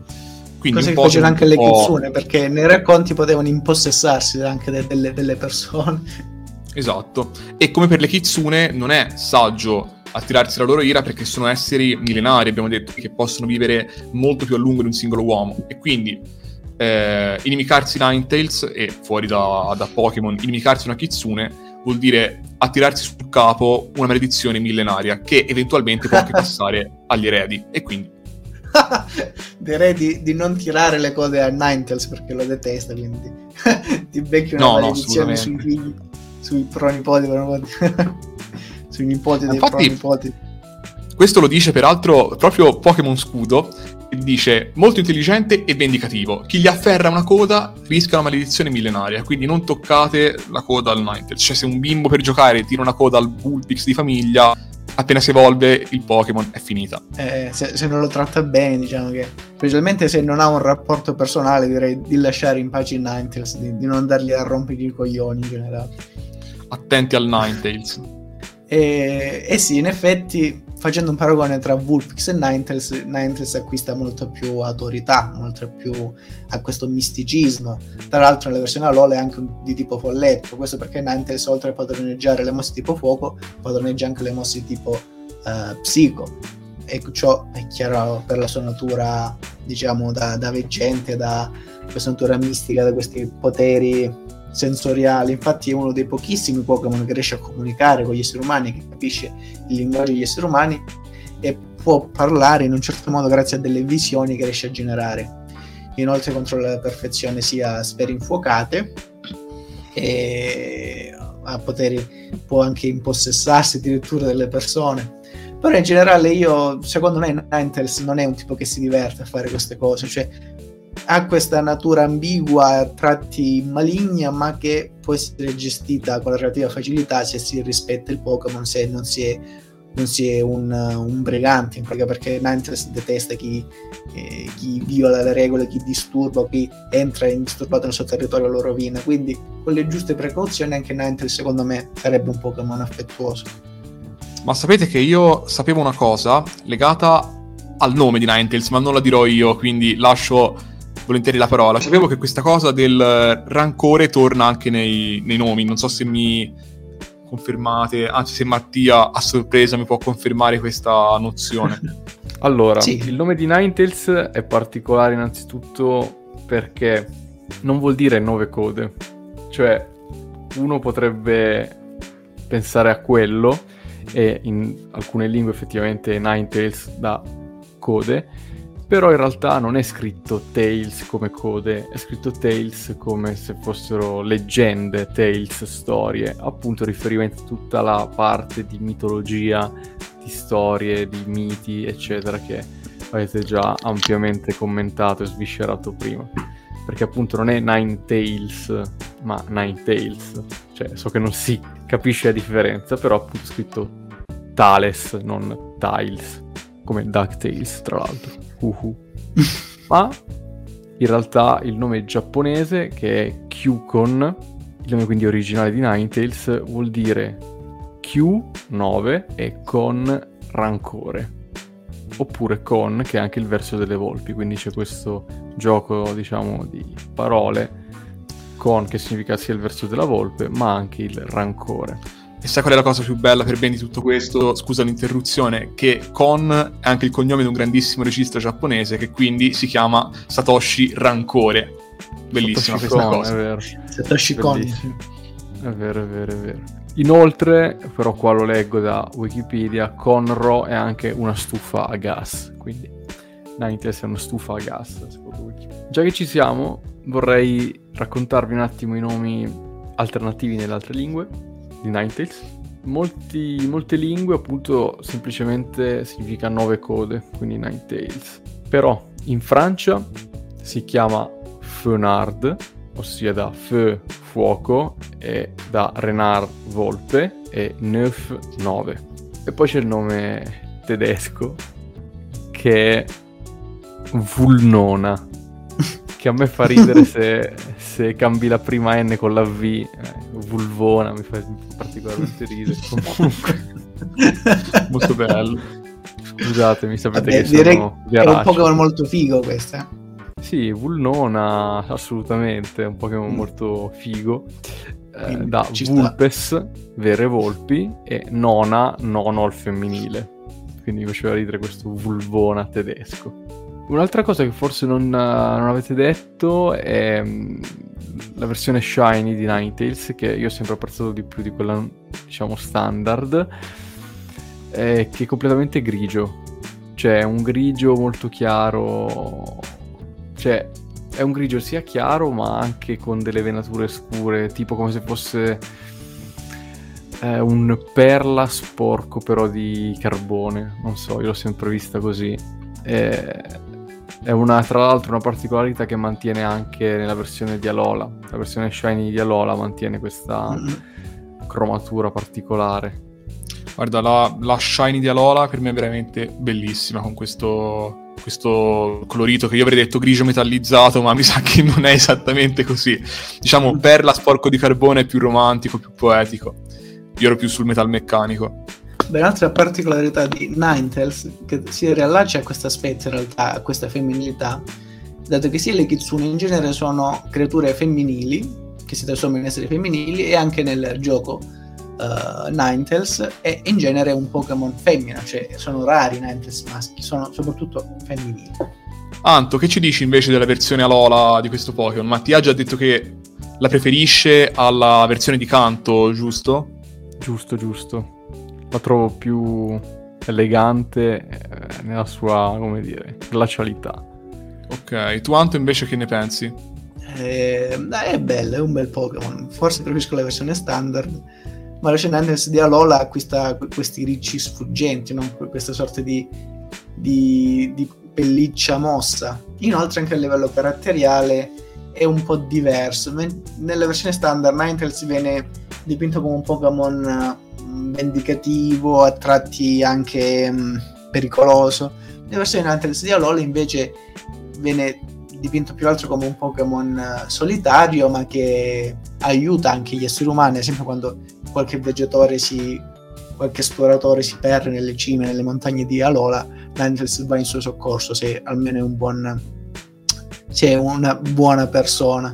Quindi Cosa che facevano anche le Kitsune, perché nei racconti potevano impossessarsi anche de- delle, delle persone. Esatto. E come per le Kitsune non è saggio attirarsi la loro ira perché sono esseri millenari, abbiamo detto, che possono vivere molto più a lungo di un singolo uomo. E quindi eh, inimicarsi Ninetales e fuori da, da Pokémon, inimicarsi una Kitsune vuol dire attirarsi sul capo una maledizione millenaria che eventualmente può anche <laughs> passare agli eredi e quindi <laughs> direi di, di, non tirare le cose a Ninetales perché lo detesta quindi <laughs> ti becchi una no, maledizione no, sui figli sui pronipoti, pronipoti. sui nipoti dei Infatti, pronipoti. Questo lo dice peraltro proprio Pokémon Scudo, dice molto intelligente e vendicativo. Chi gli afferra una coda rischia una maledizione millenaria, quindi non toccate la coda al Ninetales. Cioè se un bimbo per giocare tira una coda al Bullpix di famiglia, appena si evolve il Pokémon è finita. Eh, se, se, non lo tratta bene, diciamo che specialmente se non ha un rapporto personale, direi di lasciare in pace il Ninetales, di, di non dargli a rompere i coglioni in generale. Attenti al Ninetales. E, e sì, in effetti, facendo un paragone tra Vulpix e Ninetales, Ninetales acquista molto più autorità, molto più a questo misticismo. Tra l'altro nella versione Alola è anche di tipo folletto, questo perché Ninetales oltre a padroneggiare le mosse tipo fuoco, padroneggia anche le mosse tipo uh, psico. E ciò è chiaro per la sua natura, diciamo, da, da veggente, da questa natura mistica, da questi poteri sensoriale. Infatti, è uno dei pochissimi Pokémon che riesce a comunicare con gli esseri umani, che capisce il linguaggio degli esseri umani e può parlare in un certo modo grazie a delle visioni che riesce a generare. Inoltre controlla alla perfezione sia sfere infuocate e ha poteri, può anche impossessarsi addirittura delle persone. Però in generale io, secondo me, Ninetales non è un tipo che si diverte a fare queste cose, cioè ha questa natura ambigua, a tratti maligna, ma che può essere gestita con la relativa facilità se si rispetta il Pokémon, se non si è, non si è un, un, brigante, perché Ninetales detesta chi, eh, chi, viola le regole, chi disturba, chi entra indisturbato nel suo territorio lo rovina. Quindi con le giuste precauzioni anche Ninetales secondo me sarebbe un Pokémon affettuoso. Ma sapete che io sapevo una cosa legata al nome di Ninetales, ma non la dirò io, quindi lascio volentieri la parola. Sapevo che questa cosa del rancore torna anche nei, nei nomi, non so se mi confermate, anzi se Mattia a sorpresa mi può confermare questa nozione. <laughs> allora, sì. il nome di Ninetales è particolare innanzitutto perché non vuol dire nove code, cioè uno potrebbe pensare a quello e in alcune lingue effettivamente Ninetales da code però in realtà non è scritto Tales come code, è scritto Tales come se fossero leggende, Tales, storie, appunto riferimento a tutta la parte di mitologia, di storie, di miti, eccetera, che avete già ampiamente commentato e sviscerato prima. Perché appunto non è Nine Tales, ma Nine Tales. Cioè, so che non si capisce la differenza, però appunto è scritto Tales, non Tiles, come DuckTales, tra l'altro. Uhu. <laughs> Ma in realtà il nome giapponese, che è Q-Con, il nome quindi originale di Ninetales, vuol dire Q9 e con rancore. Oppure con, che è anche il verso delle volpi, quindi c'è questo gioco, diciamo, di parole con che significa sia il verso della volpe, ma anche il rancore. E sai qual è la cosa più bella per bene di tutto questo? Scusa l'interruzione, che Kon è anche il cognome di un grandissimo regista giapponese che quindi si chiama Satoshi Rancore. Bellissima Satoshi questa Kon, cosa. È vero. Satoshi Kon. È vero, è vero, è vero. Inoltre, però qua lo leggo da Wikipedia, Conro è anche una stufa a gas, quindi Ninetales è una stufa a gas, Già che ci siamo, vorrei raccontarvi un attimo i nomi alternativi nelle altre lingue di Ninetales. Molti, molte lingue appunto semplicemente significa nove code, quindi Ninetales. Però in Francia si chiama Fenard, ossia da Feu fuoco e da Renard volpe e Neuf 9. E poi c'è il nome tedesco che è Vulnona che a me fa ridere <laughs> se, se, cambi la prima N con la V, eh, vulvona, mi fa particolarmente ridere. <laughs> Comunque, molto bello. Scusatemi, sapete Vabbè, che direi sono È un Pokémon molto figo questo. Eh. Sì, Vulnona, assolutamente, è un Pokémon mm. molto figo. Eh, da Vulpes, sta. vere volpi, e Nona, nono al femminile. Quindi mi faceva ridere questo Vulvona tedesco. Un'altra cosa che forse non, non avete detto è mm, la versione shiny di Ninetales, che io ho sempre apprezzato di più di quella, diciamo, standard, è che è completamente grigio. Cioè, un grigio molto chiaro. Cioè, è un grigio sia chiaro, ma anche con delle venature scure, tipo come se fosse è un perla sporco però di carbone, non so, io l'ho sempre vista così. È, è una, tra l'altro una particolarità che mantiene anche nella versione di Alola, la versione shiny di Alola mantiene questa mm-hmm. cromatura particolare. Guarda, la, la shiny di Alola per me è veramente bellissima con questo questo colorito che io avrei detto grigio metallizzato, ma mi sa che non è esattamente così. Diciamo, perla sporco di carbone è più romantico, più poetico. Io ero più sul metalmeccanico. Beh, un'altra particolarità di Ninetales che si riallaccia a questo aspetto, in realtà, a questa femminilità, dato che sia le kitsune in genere sono creature femminili, che si trasformano in esseri femminili, e anche nel gioco uh, Ninetales è in genere un Pokémon femmina, cioè sono rari i Ninetales maschi, sono soprattutto femminili. Anto, che ci dici invece della versione Alola di questo Pokémon? Mattia ha già detto che la preferisce alla versione di canto, giusto? Giusto, giusto. La trovo più elegante eh, nella sua, come dire, glacialità. Ok, tu Anto invece che ne pensi? Eh, è bello, è un bel Pokémon. Forse preferisco la versione standard ma Recenanders di Alola acquista questi ricci sfuggenti, no? questa sorta di, di, di, pelliccia mossa. Inoltre anche a livello caratteriale è un po' diverso. Nella versione standard Ninetales viene dipinto come un Pokémon mm, vendicativo, a tratti anche mh, mm, pericoloso. Nella versione Ninetales di Alola invece viene dipinto più altro come un Pokémon eh, solitario, ma che aiuta anche gli esseri umani, ad esempio quando qualche vegetore si qualche esploratore si perde nelle cime, nelle montagne di Alola, Ninetales va in suo soccorso se almeno è un buon se è una buona persona.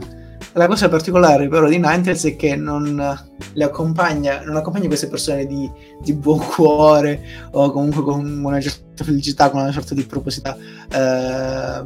La cosa particolare però di Ninetales è che non le accompagna, non accompagna queste persone di, di buon cuore o comunque con una certa felicità, con una sorta di proposità. Eh,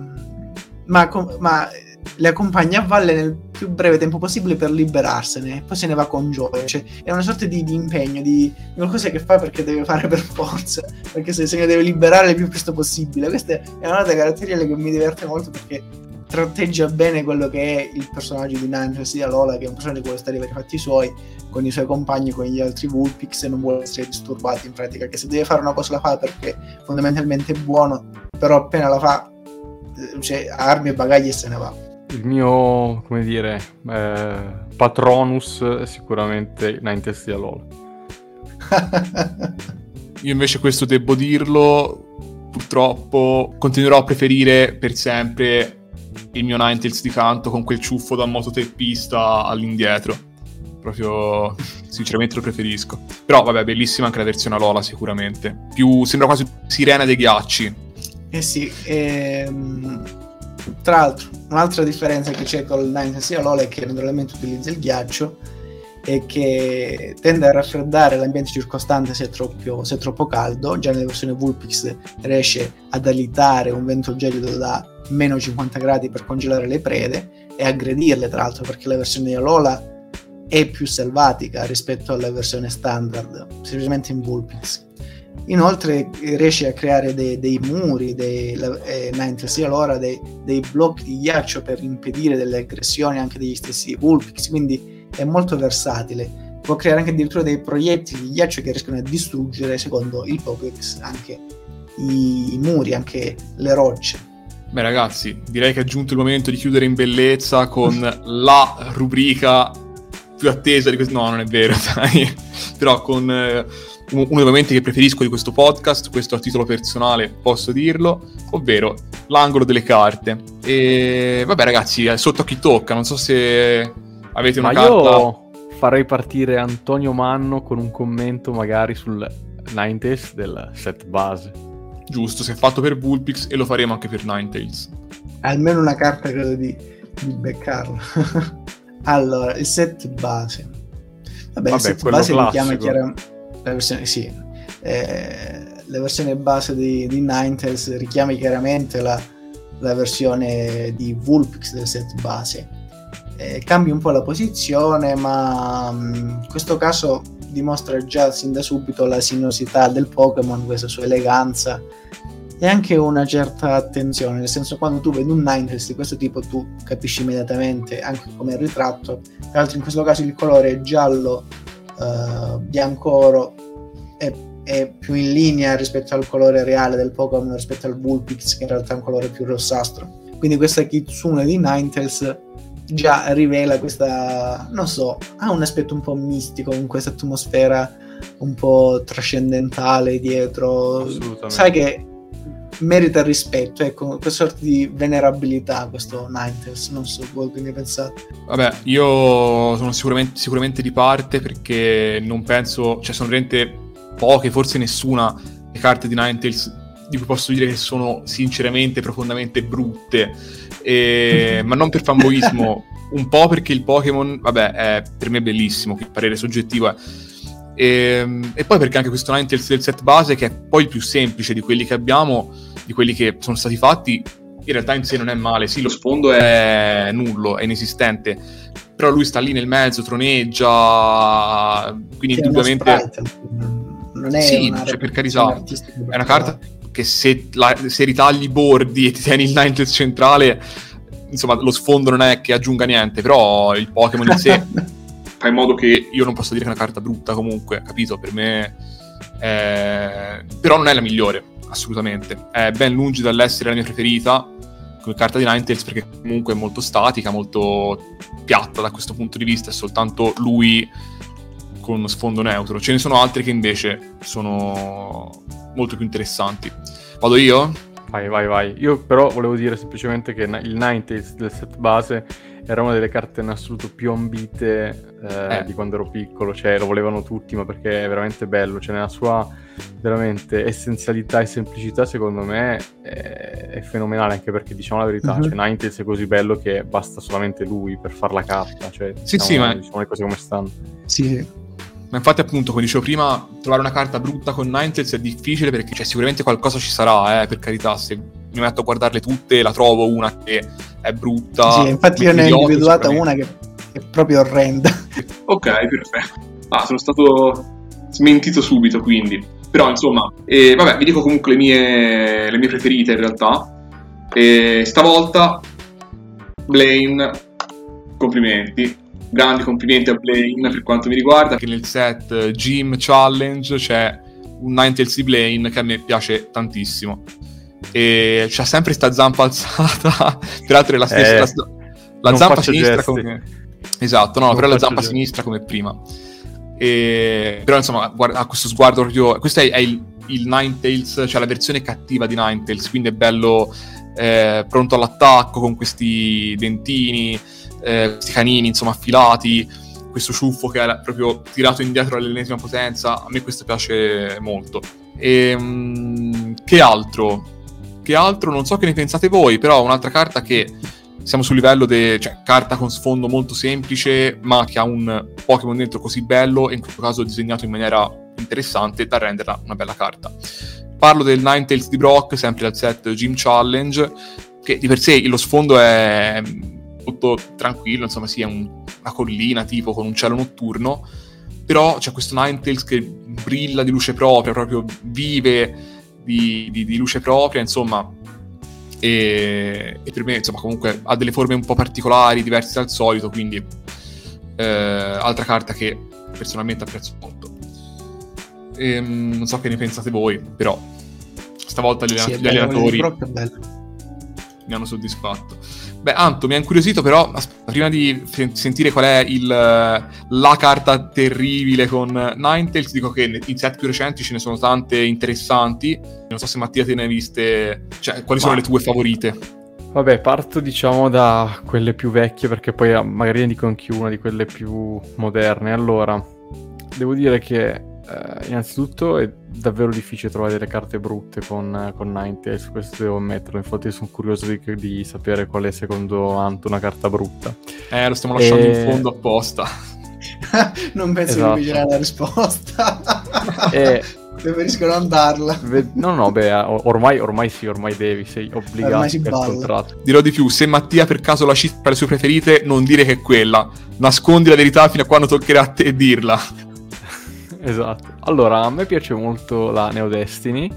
ma, ma, le accompagna a valle nel più breve tempo possibile per liberarsene poi se ne va con gioia. Cioè, è una sorta di, di impegno, di, di, qualcosa che fa perché deve fare per forza, perché se, se ne deve liberare il più presto possibile. Questa è una delle caratteristiche che mi diverte molto perché tratteggia bene quello che è il personaggio di Nigel, sia Lola, che è un personaggio che vuole stare per i fatti suoi, con i suoi compagni, con gli altri Vulpix e non vuole essere disturbato in pratica, che se deve fare una cosa la fa perché fondamentalmente è buono, però appena la fa cioè, armi e bagagli e se ne va. Il mio, come dire, eh, patronus è sicuramente Ninetales di Alola. <laughs> Io invece questo devo dirlo, purtroppo continuerò a preferire per sempre il mio Ninetales di canto con quel ciuffo da mototeppista all'indietro. Proprio sinceramente lo preferisco. Però vabbè, bellissima anche la versione Alola sicuramente. Più sembra quasi sirena dei ghiacci eh sì, ehm, tra l'altro un'altra differenza che c'è con il Nine sia LOL è che naturalmente utilizza il ghiaccio e che tende a raffreddare l'ambiente circostante se è, troppo, se è troppo caldo. Già nella versione Vulpix riesce ad alitare un vento gelido da meno 50 gradi per congelare le prede e aggredirle tra l'altro perché la versione di Alola è più selvatica rispetto alla versione standard, semplicemente in Vulpix. Inoltre riesce a creare dei, dei muri, dei, eh, mentre allora dei, dei, blocchi di ghiaccio per impedire delle aggressioni anche degli stessi Vulpix, quindi è molto versatile. Può creare anche addirittura dei proiettili di ghiaccio che riescono a distruggere, secondo il Pokédex, anche i, i muri, anche le rocce. Beh ragazzi, direi che è giunto il momento di chiudere in bellezza con la rubrica più attesa di questo... No, non è vero, <laughs> dai. Però con... Eh uno dei momenti che preferisco di questo podcast, questo a titolo personale posso dirlo, ovvero l'angolo delle carte. E vabbè ragazzi, è sotto a chi tocca, non so se avete una Ma carta... io farei partire Antonio Manno con un commento magari sul Ninetales del set base. Giusto, si è fatto per Vulpix e lo faremo anche per Ninetales. Almeno una carta credo di, di beccarlo. <laughs> allora, il set base. Vabbè, Vabbè il set base richiama chiaramente la versione, sì, eh, la versione base di, di Ninetales richiama chiaramente la, la, versione di Vulpix del set base. Eh, cambia un po' la posizione, ma mm, in questo caso dimostra già sin da subito la sinuosità del Pokémon, questa sua eleganza e anche una certa attenzione, nel senso quando tu vedi un Ninetales di questo tipo tu capisci immediatamente anche come il ritratto, tra l'altro in questo caso il colore è giallo uh, bianco-oro è, è, più in linea rispetto al colore reale del Pokémon rispetto al Vulpix che in realtà è un colore più rossastro. Quindi questa Kitsune di Ninetales già rivela questa, non so, ha un aspetto un po' mistico con questa atmosfera un po' trascendentale dietro. Sai che merita rispetto, ecco, questa sorta di venerabilità questo Ninetales, non so voi che ne pensate. Vabbè, io sono sicuramente, sicuramente di parte perché non penso, cioè sono veramente poche, forse nessuna, le carte di Ninetales di cui posso dire che sono sinceramente profondamente brutte, e... ma non per fanboismo, <laughs> un po' perché il Pokémon, vabbè, è per me bellissimo, che parere soggettivo è e, ehm, e, poi perché anche questo Ninetales del set base, che è poi il più semplice di quelli che abbiamo, di quelli che sono stati fatti, in realtà in sé non è male. Sì, lo sfondo è nullo, è inesistente, però lui sta lì nel mezzo, troneggia, quindi indubbiamente... Non è sì, una cioè, per carità, è una carta che se, la, se ritagli i bordi e ti tieni il Ninetales centrale, insomma, lo sfondo non è che aggiunga niente, però il Pokémon in sé <laughs> fa in modo che io non possa dire che è una carta brutta comunque, capito? Per me... Eh... Però non è la migliore, assolutamente. È ben lungi dall'essere la mia preferita come carta di Ninetales perché comunque è molto statica, molto piatta da questo punto di vista, è soltanto lui con uno sfondo neutro. Ce ne sono altri che invece sono molto più interessanti. Vado io? Vai, vai, vai. Io però volevo dire semplicemente che il Ninetales del set base era una delle carte in assoluto più ambite eh, eh. di quando ero piccolo, cioè lo volevano tutti, ma perché è veramente bello, cioè nella sua veramente essenzialità e semplicità secondo me è, è fenomenale, anche perché diciamo la verità, uh-huh. cioè Ninetales è così bello che basta solamente lui per fare la carta, cioè sì, diciamo, sì, ma... diciamo le cose come stanno. Sì, ma infatti, appunto, come dicevo prima, trovare una carta brutta con Ninetales è difficile perché cioè, sicuramente qualcosa ci sarà, eh, per carità. Se mi metto a guardarle tutte, la trovo una che è brutta. Sì, infatti io ne ho individuata una che è proprio orrenda. ok, perfetto. Ah, sono stato smentito subito, quindi. Però, insomma, eh, vabbè, vi dico comunque le mie, le mie preferite in realtà. E stavolta, Blaine, complimenti grandi complimenti a Blaine per quanto mi riguarda, che nel set Gym Challenge c'è un Ninetales di Blaine che a me piace tantissimo. E c'ha sempre sta zampa <laughs> alzata, peraltro è la stessa... Eh, la, la zampa sinistra gesti. come... Esatto, no, non però la zampa gesti. sinistra come prima. E... Però insomma, guarda, ha questo sguardo proprio... Questo è, è il, il Ninetales, cioè la versione cattiva di Ninetales, quindi è bello eh, pronto all'attacco con questi dentini eh, questi canini insomma affilati, questo ciuffo che era proprio tirato indietro all'ennesima potenza, a me questo piace molto. E, um, che altro? Che altro? Non so che ne pensate voi, però un'altra carta che siamo sul livello di cioè, carta con sfondo molto semplice, ma che ha un Pokémon dentro così bello, e in questo caso disegnato in maniera interessante, da renderla una bella carta. Parlo del Ninetales di Brock, sempre dal set Gym Challenge, che di per sé lo sfondo è molto tranquillo, insomma, sì, è un, una collina tipo con un cielo notturno, però c'è questo Ninetales che brilla di luce propria, proprio vive di, di, di luce propria, insomma, e, e, per me, insomma, comunque ha delle forme un po' particolari, diverse dal solito, quindi eh, altra carta che personalmente apprezzo molto. E, ehm, non so che ne pensate voi, però stavolta gli, sì, gli allenatori mi hanno soddisfatto. Beh, Anto, mi ha incuriosito però, aspetta, prima di f- sentire qual è il, la carta terribile con Ninetales, dico che in set più recenti ce ne sono tante interessanti. Non so se Mattia te ne hai viste, cioè, quali sono Ma... le tue favorite? Vabbè, parto diciamo da quelle più vecchie perché poi magari ne dico anche una di quelle più moderne. Allora, devo dire che eh, innanzitutto è davvero difficile trovare delle carte brutte con, con Ninetales, questo devo ammetterlo, infatti sono curioso di, di, sapere qual è secondo Anto una carta brutta. Eh, lo stiamo lasciando e... in fondo apposta. <laughs> non penso esatto. che mi la risposta. <laughs> e... Preferisco non darla. No, no, beh, ormai, ormai sì, ormai devi, sei obbligato per balla. contratto. Dirò di più, se Mattia per caso la cita tra le sue preferite, non dire che è quella. Nascondi la verità fino a quando toccherà a te dirla. Esatto. Allora, a me piace molto la Neo Destiny.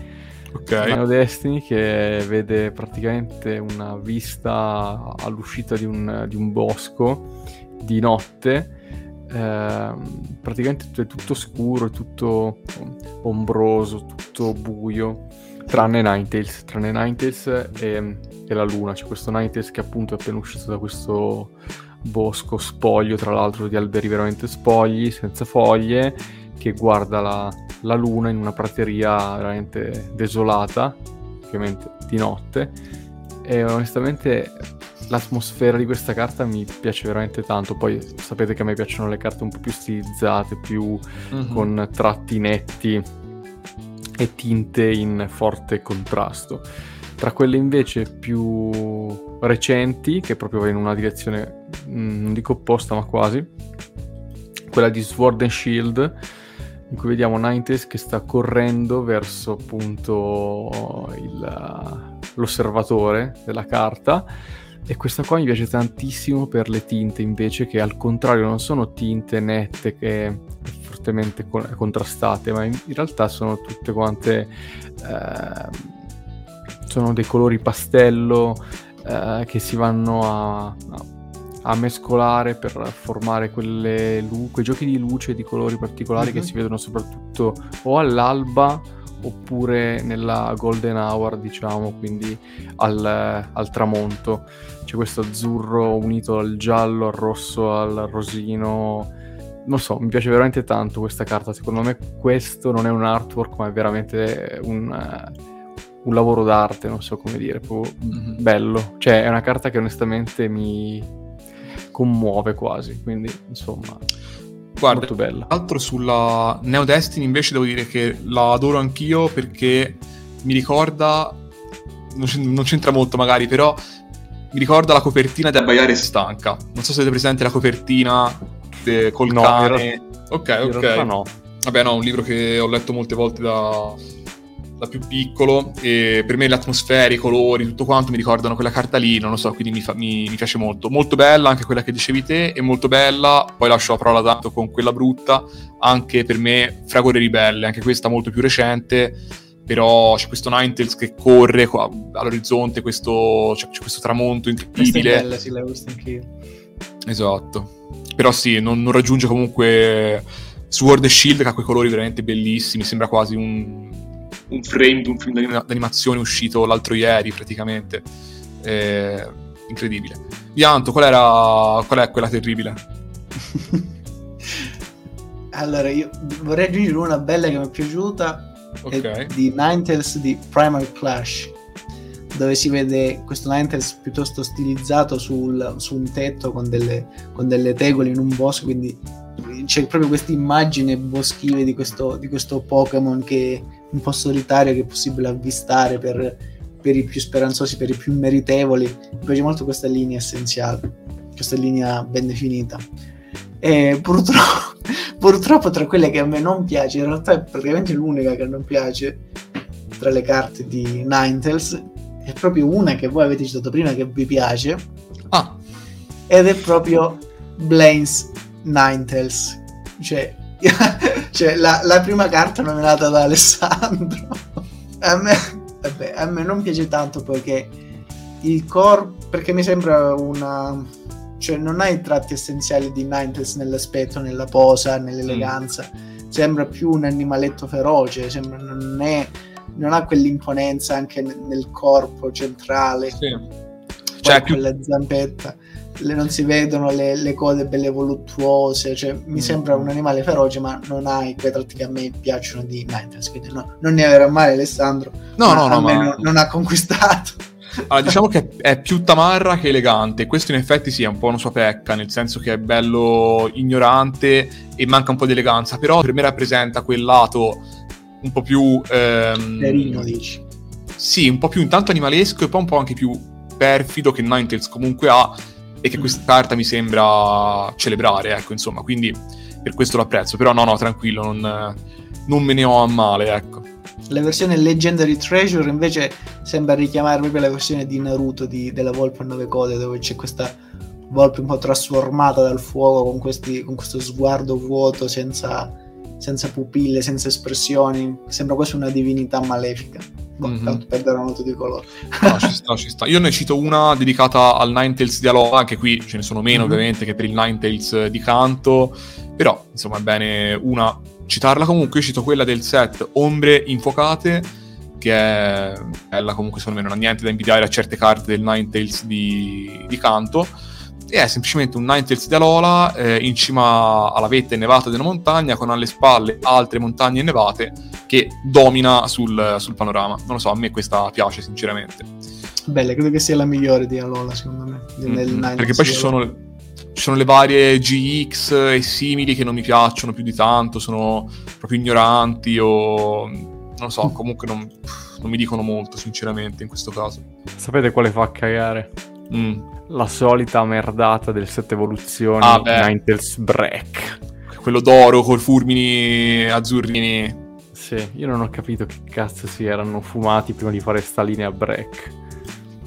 Ok. Neo Destiny che vede praticamente una vista all'uscita di un, di un bosco di notte. eh, praticamente è tutto scuro, tutto ombroso, tutto buio, tranne Ninetales, tranne Ninetales e, e la luna, c'è questo Ninetales che appunto è appena uscito da questo bosco spoglio, tra l'altro di alberi veramente spogli, senza foglie, che guarda la, la luna in una prateria veramente desolata, ovviamente di notte, e onestamente l'atmosfera di questa carta mi piace veramente tanto. Poi sapete che a me piacciono le carte un po' più stilizzate, più mm-hmm. con tratti netti e tinte in forte contrasto. Tra quelle invece più recenti, che proprio va in una direzione mm, non dico opposta, ma quasi, quella di Sword and Shield, in cui vediamo Ninetales che sta correndo verso appunto il, l'osservatore della carta. E questa qua mi piace tantissimo per le tinte invece che al contrario non sono tinte nette che fortemente contrastate ma in, realtà sono tutte quante eh, sono dei colori pastello eh, che si vanno a, a, a, mescolare per formare quelle, quei giochi di luce di colori particolari mm-hmm. che mhm. si vedono soprattutto o all'alba oppure nella golden hour, diciamo, quindi al, al, tramonto. C'è questo azzurro unito al giallo, al rosso, al rosino. Non so, mi piace veramente tanto questa carta. Secondo me questo non è un artwork, ma è veramente un, uh, un lavoro d'arte, non so come dire, proprio mm-hmm. bello. Cioè, è una carta che onestamente mi commuove quasi, quindi insomma Guarda, molto bella. Altro sulla Neo Destiny invece devo dire che la adoro anch'io perché mi ricorda, non c'entra molto magari, però mi ricorda la copertina di Abbaiare Stanca. Non so se avete presente la copertina de, col no, cane. Era... Ok, ok. No. Vabbè, no, un libro che ho letto molte volte da, da più piccolo e per me le atmosfere, i colori, tutto quanto mi ricordano quella carta lì, non lo so, quindi mi, fa, mi, mi, piace molto. Molto bella anche quella che dicevi te e molto bella, poi lascio la parola tanto con quella brutta, anche per me Fragore Ribelle, anche questa molto più recente, però c'è questo Ninetales che corre qua, all'orizzonte, questo, c'è, c'è, questo tramonto incredibile. Questa è bella, sì, l'ho vista anch'io. Esatto. Però sì, non, non raggiunge comunque Sword e Shield che ha quei colori veramente bellissimi, sembra quasi un un frame di un film d'animazione uscito l'altro ieri praticamente. Eh, incredibile. Bianto, qual, era, qual è quella terribile? <laughs> allora, io vorrei aggiungere una bella che mi è piaciuta, okay. di Ninetales di Primal Clash, dove si vede questo Ninetales piuttosto stilizzato sul, su un tetto con delle, con delle tegole in un bosco, quindi c'è proprio questa immagine boschive di questo, di questo Pokémon che un po' solitario che è possibile avvistare per, per, i più speranzosi, per i più meritevoli. Mi piace molto questa linea essenziale, questa linea ben definita. E purtroppo, <laughs> purtroppo tra quelle che a me non piace, in realtà è praticamente l'unica che non piace tra le carte di Ninetales, è proprio una che voi avete citato prima che vi piace. Ah. Ed è proprio Blaine's Ninetales. Cioè, <laughs> cioè la, la, prima carta nominata da Alessandro. <laughs> a, me, vabbè, a me non piace tanto perché il core, perché mi sembra una... Cioè non ha i tratti essenziali di Ninetales nell'aspetto, nella posa, nell'eleganza. Mm. Sembra più un animaletto feroce, sembra, non, è, non ha quell'imponenza anche nel corpo centrale. Sì. Cioè, più... zampetta le, non si vedono le, le, code belle voluttuose, cioè mi mm. sembra un animale feroce ma non ha i quei tratti che a me piacciono di Ninetales, quindi no, non ne avrà mai Alessandro, no, no, no, ma non, non ha conquistato. Allora, diciamo che è più tamarra che elegante. Questo in effetti sì, è un po' una sua pecca, nel senso che è bello ignorante e manca un po' di eleganza, però per me rappresenta quel lato un po' più... Ehm, Carino, dici. Sì, un po' più intanto animalesco e poi un po' anche più perfido che Ninetales comunque ha, e che questa carta mi sembra celebrare, ecco, insomma, quindi per questo lo apprezzo, però no, no, tranquillo, non, non me ne ho a male, ecco. La versione Legendary Treasure invece sembra richiamare proprio la versione di Naruto di, della Volpe a 9 code, dove c'è questa Volpe un po' trasformata dal fuoco con, questi, con questo sguardo vuoto, senza, senza pupille, senza espressioni, sembra quasi una divinità malefica. Boh, mm-hmm. tanto perderanno tutti i colori. no, ci sta, ci sta. Io ne cito una dedicata al Ninetales di Alola, anche qui ce ne sono meno mm-hmm. ovviamente che per il Ninetales di Canto, però insomma è bene una citarla comunque, io cito quella del set Ombre Infuocate, che è bella comunque secondo me non ha niente da invidiare a certe carte del Ninetales di, di Canto, e è semplicemente un Ninetales di Alola eh, in cima alla vetta innevata della montagna con alle spalle altre montagne innevate che domina sul, sul panorama. Non lo so, a me questa piace sinceramente. Bella, credo che sia la migliore di Alola secondo me. Mm-hmm, perché poi ci sono, ci sono, le varie GX e simili che non mi piacciono più di tanto, sono proprio ignoranti o non lo so, comunque non, non mi dicono molto sinceramente in questo caso. Sapete quale fa cagare? Mm la solita merdata del set evoluzioni ah, Ninetales Break. Quello d'oro col fulmini azzurrini. Sì, io non ho capito che cazzo si erano fumati prima di fare sta linea break.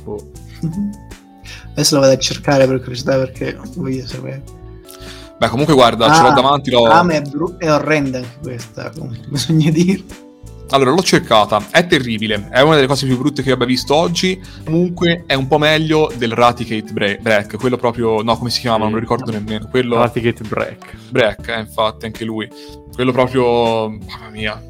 Oh. <laughs> Adesso lo vado a cercare per curiosità perché voglio sapere. Beh, comunque guarda, ah, ce l'ho ah, davanti. L'ho... Ah, ma è, bru- è orrenda anche questa, comunque, <laughs> bisogna dire. Allora, l'ho cercata, è terribile, è una delle cose più brutte che io abbia visto oggi. Comunque è un po' meglio del Raticate Break, quello proprio, no, come si chiama? Non lo ricordo no. nemmeno. Quello... Raticate Break. Break, eh, infatti, anche lui. Quello proprio, mamma mia,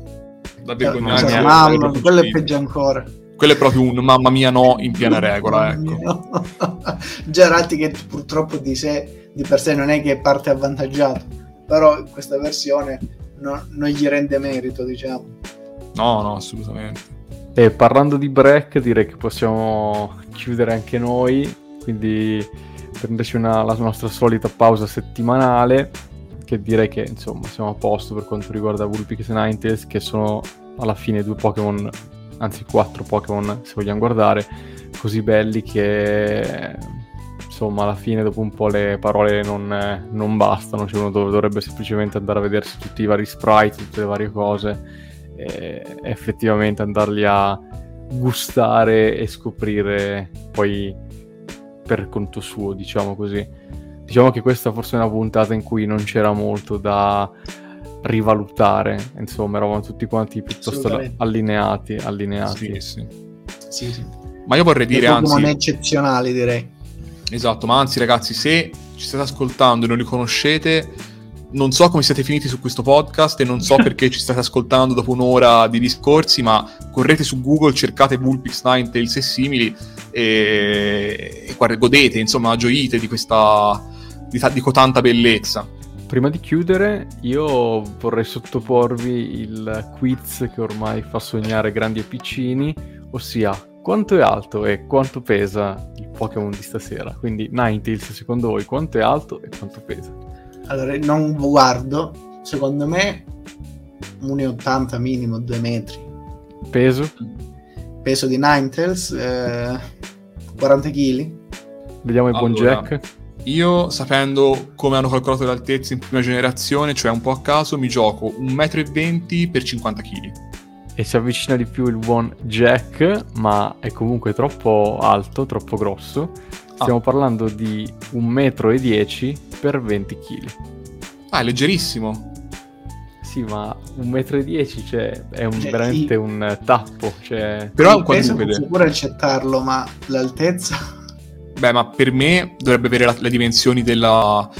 da vergognare. Eh, mamma, quello è peggio ancora. Quello è proprio un mamma mia no in piena regola, ecco. <laughs> Già Raticate purtroppo di sé, di per sé non è che parte avvantaggiato, però questa versione no, non gli rende merito, diciamo. No, no, assolutamente. E parlando di break, direi che possiamo chiudere anche noi, quindi prenderci una, la nostra solita pausa settimanale, che direi che insomma siamo a posto per quanto riguarda Vulpix e Ninetales, che sono alla fine due Pokémon, anzi quattro Pokémon se vogliamo guardare, così belli che insomma alla fine dopo un po' le parole non, non bastano, cioè uno dovrebbe semplicemente andare a vedersi tutti i vari sprite, tutte le varie cose e effettivamente andarli a gustare e scoprire poi per conto suo, diciamo così. Diciamo che questa forse è una puntata in cui non c'era molto da rivalutare, insomma, eravamo tutti quanti piuttosto allineati, allineati. Sì, sì. sì, sì. Ma io vorrei dire anzi... non eccezionali, direi. Esatto, ma anzi ragazzi, se ci state ascoltando e non li conoscete, non so come siete finiti su questo podcast e non so <laughs> perché ci state ascoltando dopo un'ora di discorsi, ma correte su Google, cercate Bullpix Ninetales e simili e, e guarda, godete, insomma, gioite di questa di, di cotanta bellezza. Prima di chiudere, io vorrei sottoporvi il quiz che ormai fa sognare grandi e piccini, ossia quanto è alto e quanto pesa il Pokémon di stasera. Quindi Ninetales, secondo voi, quanto è alto e quanto pesa? Allora, non guardo, secondo me 1,80 minimo, 2 metri. Peso? Peso di Ninetales, eh, 40 kg. Vediamo il allora, buon Jack. Io, sapendo come hanno calcolato l'altezza in prima generazione, cioè un po' a caso, mi gioco 1,20 m per 50 kg. E si avvicina di più il buon Jack, ma è comunque troppo alto, troppo grosso. Stiamo ah. parlando di 1,10 m per 20 kg. Ah, è leggerissimo. Sì, ma 1,10 m cioè, è un, cioè, veramente sì. un tappo. Cioè... Però è un quadrupede. Posso pure accettarlo, ma l'altezza... Beh, ma per me dovrebbe avere la, le dimensioni della,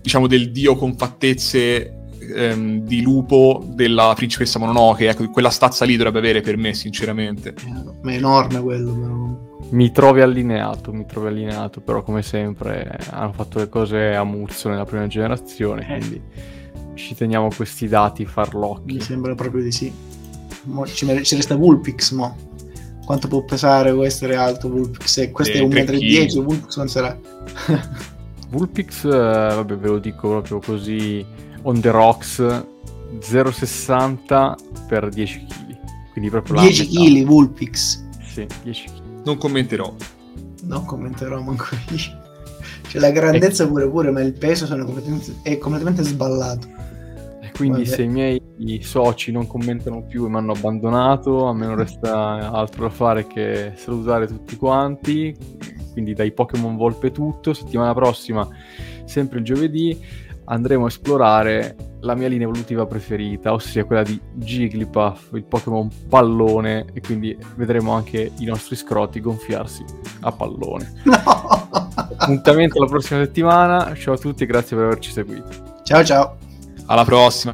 diciamo, del dio con fattezze ehm, di lupo della principessa Mononoke. Ecco, quella stazza lì dovrebbe avere per me, sinceramente. Ma è enorme quello, però. Mi trovi allineato, mi trovi allineato, però come sempre hanno fatto le cose a muzzo nella prima generazione, eh. quindi ci teniamo questi dati farlocchi. Mi sembra proprio di sì. Mo ci, ci, resta Vulpix, mo. Quanto può pesare questo essere alto Vulpix? Se questo eh, è 1,10 m, Vulpix non sarà... <laughs> Vulpix, eh, vabbè ve lo dico proprio così, on the rocks, 0,60 per 10 kg. Quindi proprio 10 kg Vulpix? Sì, 10 kg. Non commenterò. Non commenterò manco io. Cioè la grandezza pure pure, ma il peso completamente, è completamente sballato. E quindi Vabbè. se i miei soci non commentano più e mi hanno abbandonato, a me non resta altro da fare che salutare tutti quanti. Quindi dai Pokémon Volpe tutto. Settimana prossima, sempre il giovedì, andremo a esplorare la mia linea evolutiva preferita, ossia quella di Jigglypuff, il Pokémon pallone, e quindi vedremo anche i nostri scroti gonfiarsi a pallone. <laughs> No! Appuntamento la prossima settimana, ciao a tutti e grazie per averci seguito. Ciao ciao. Alla prossima.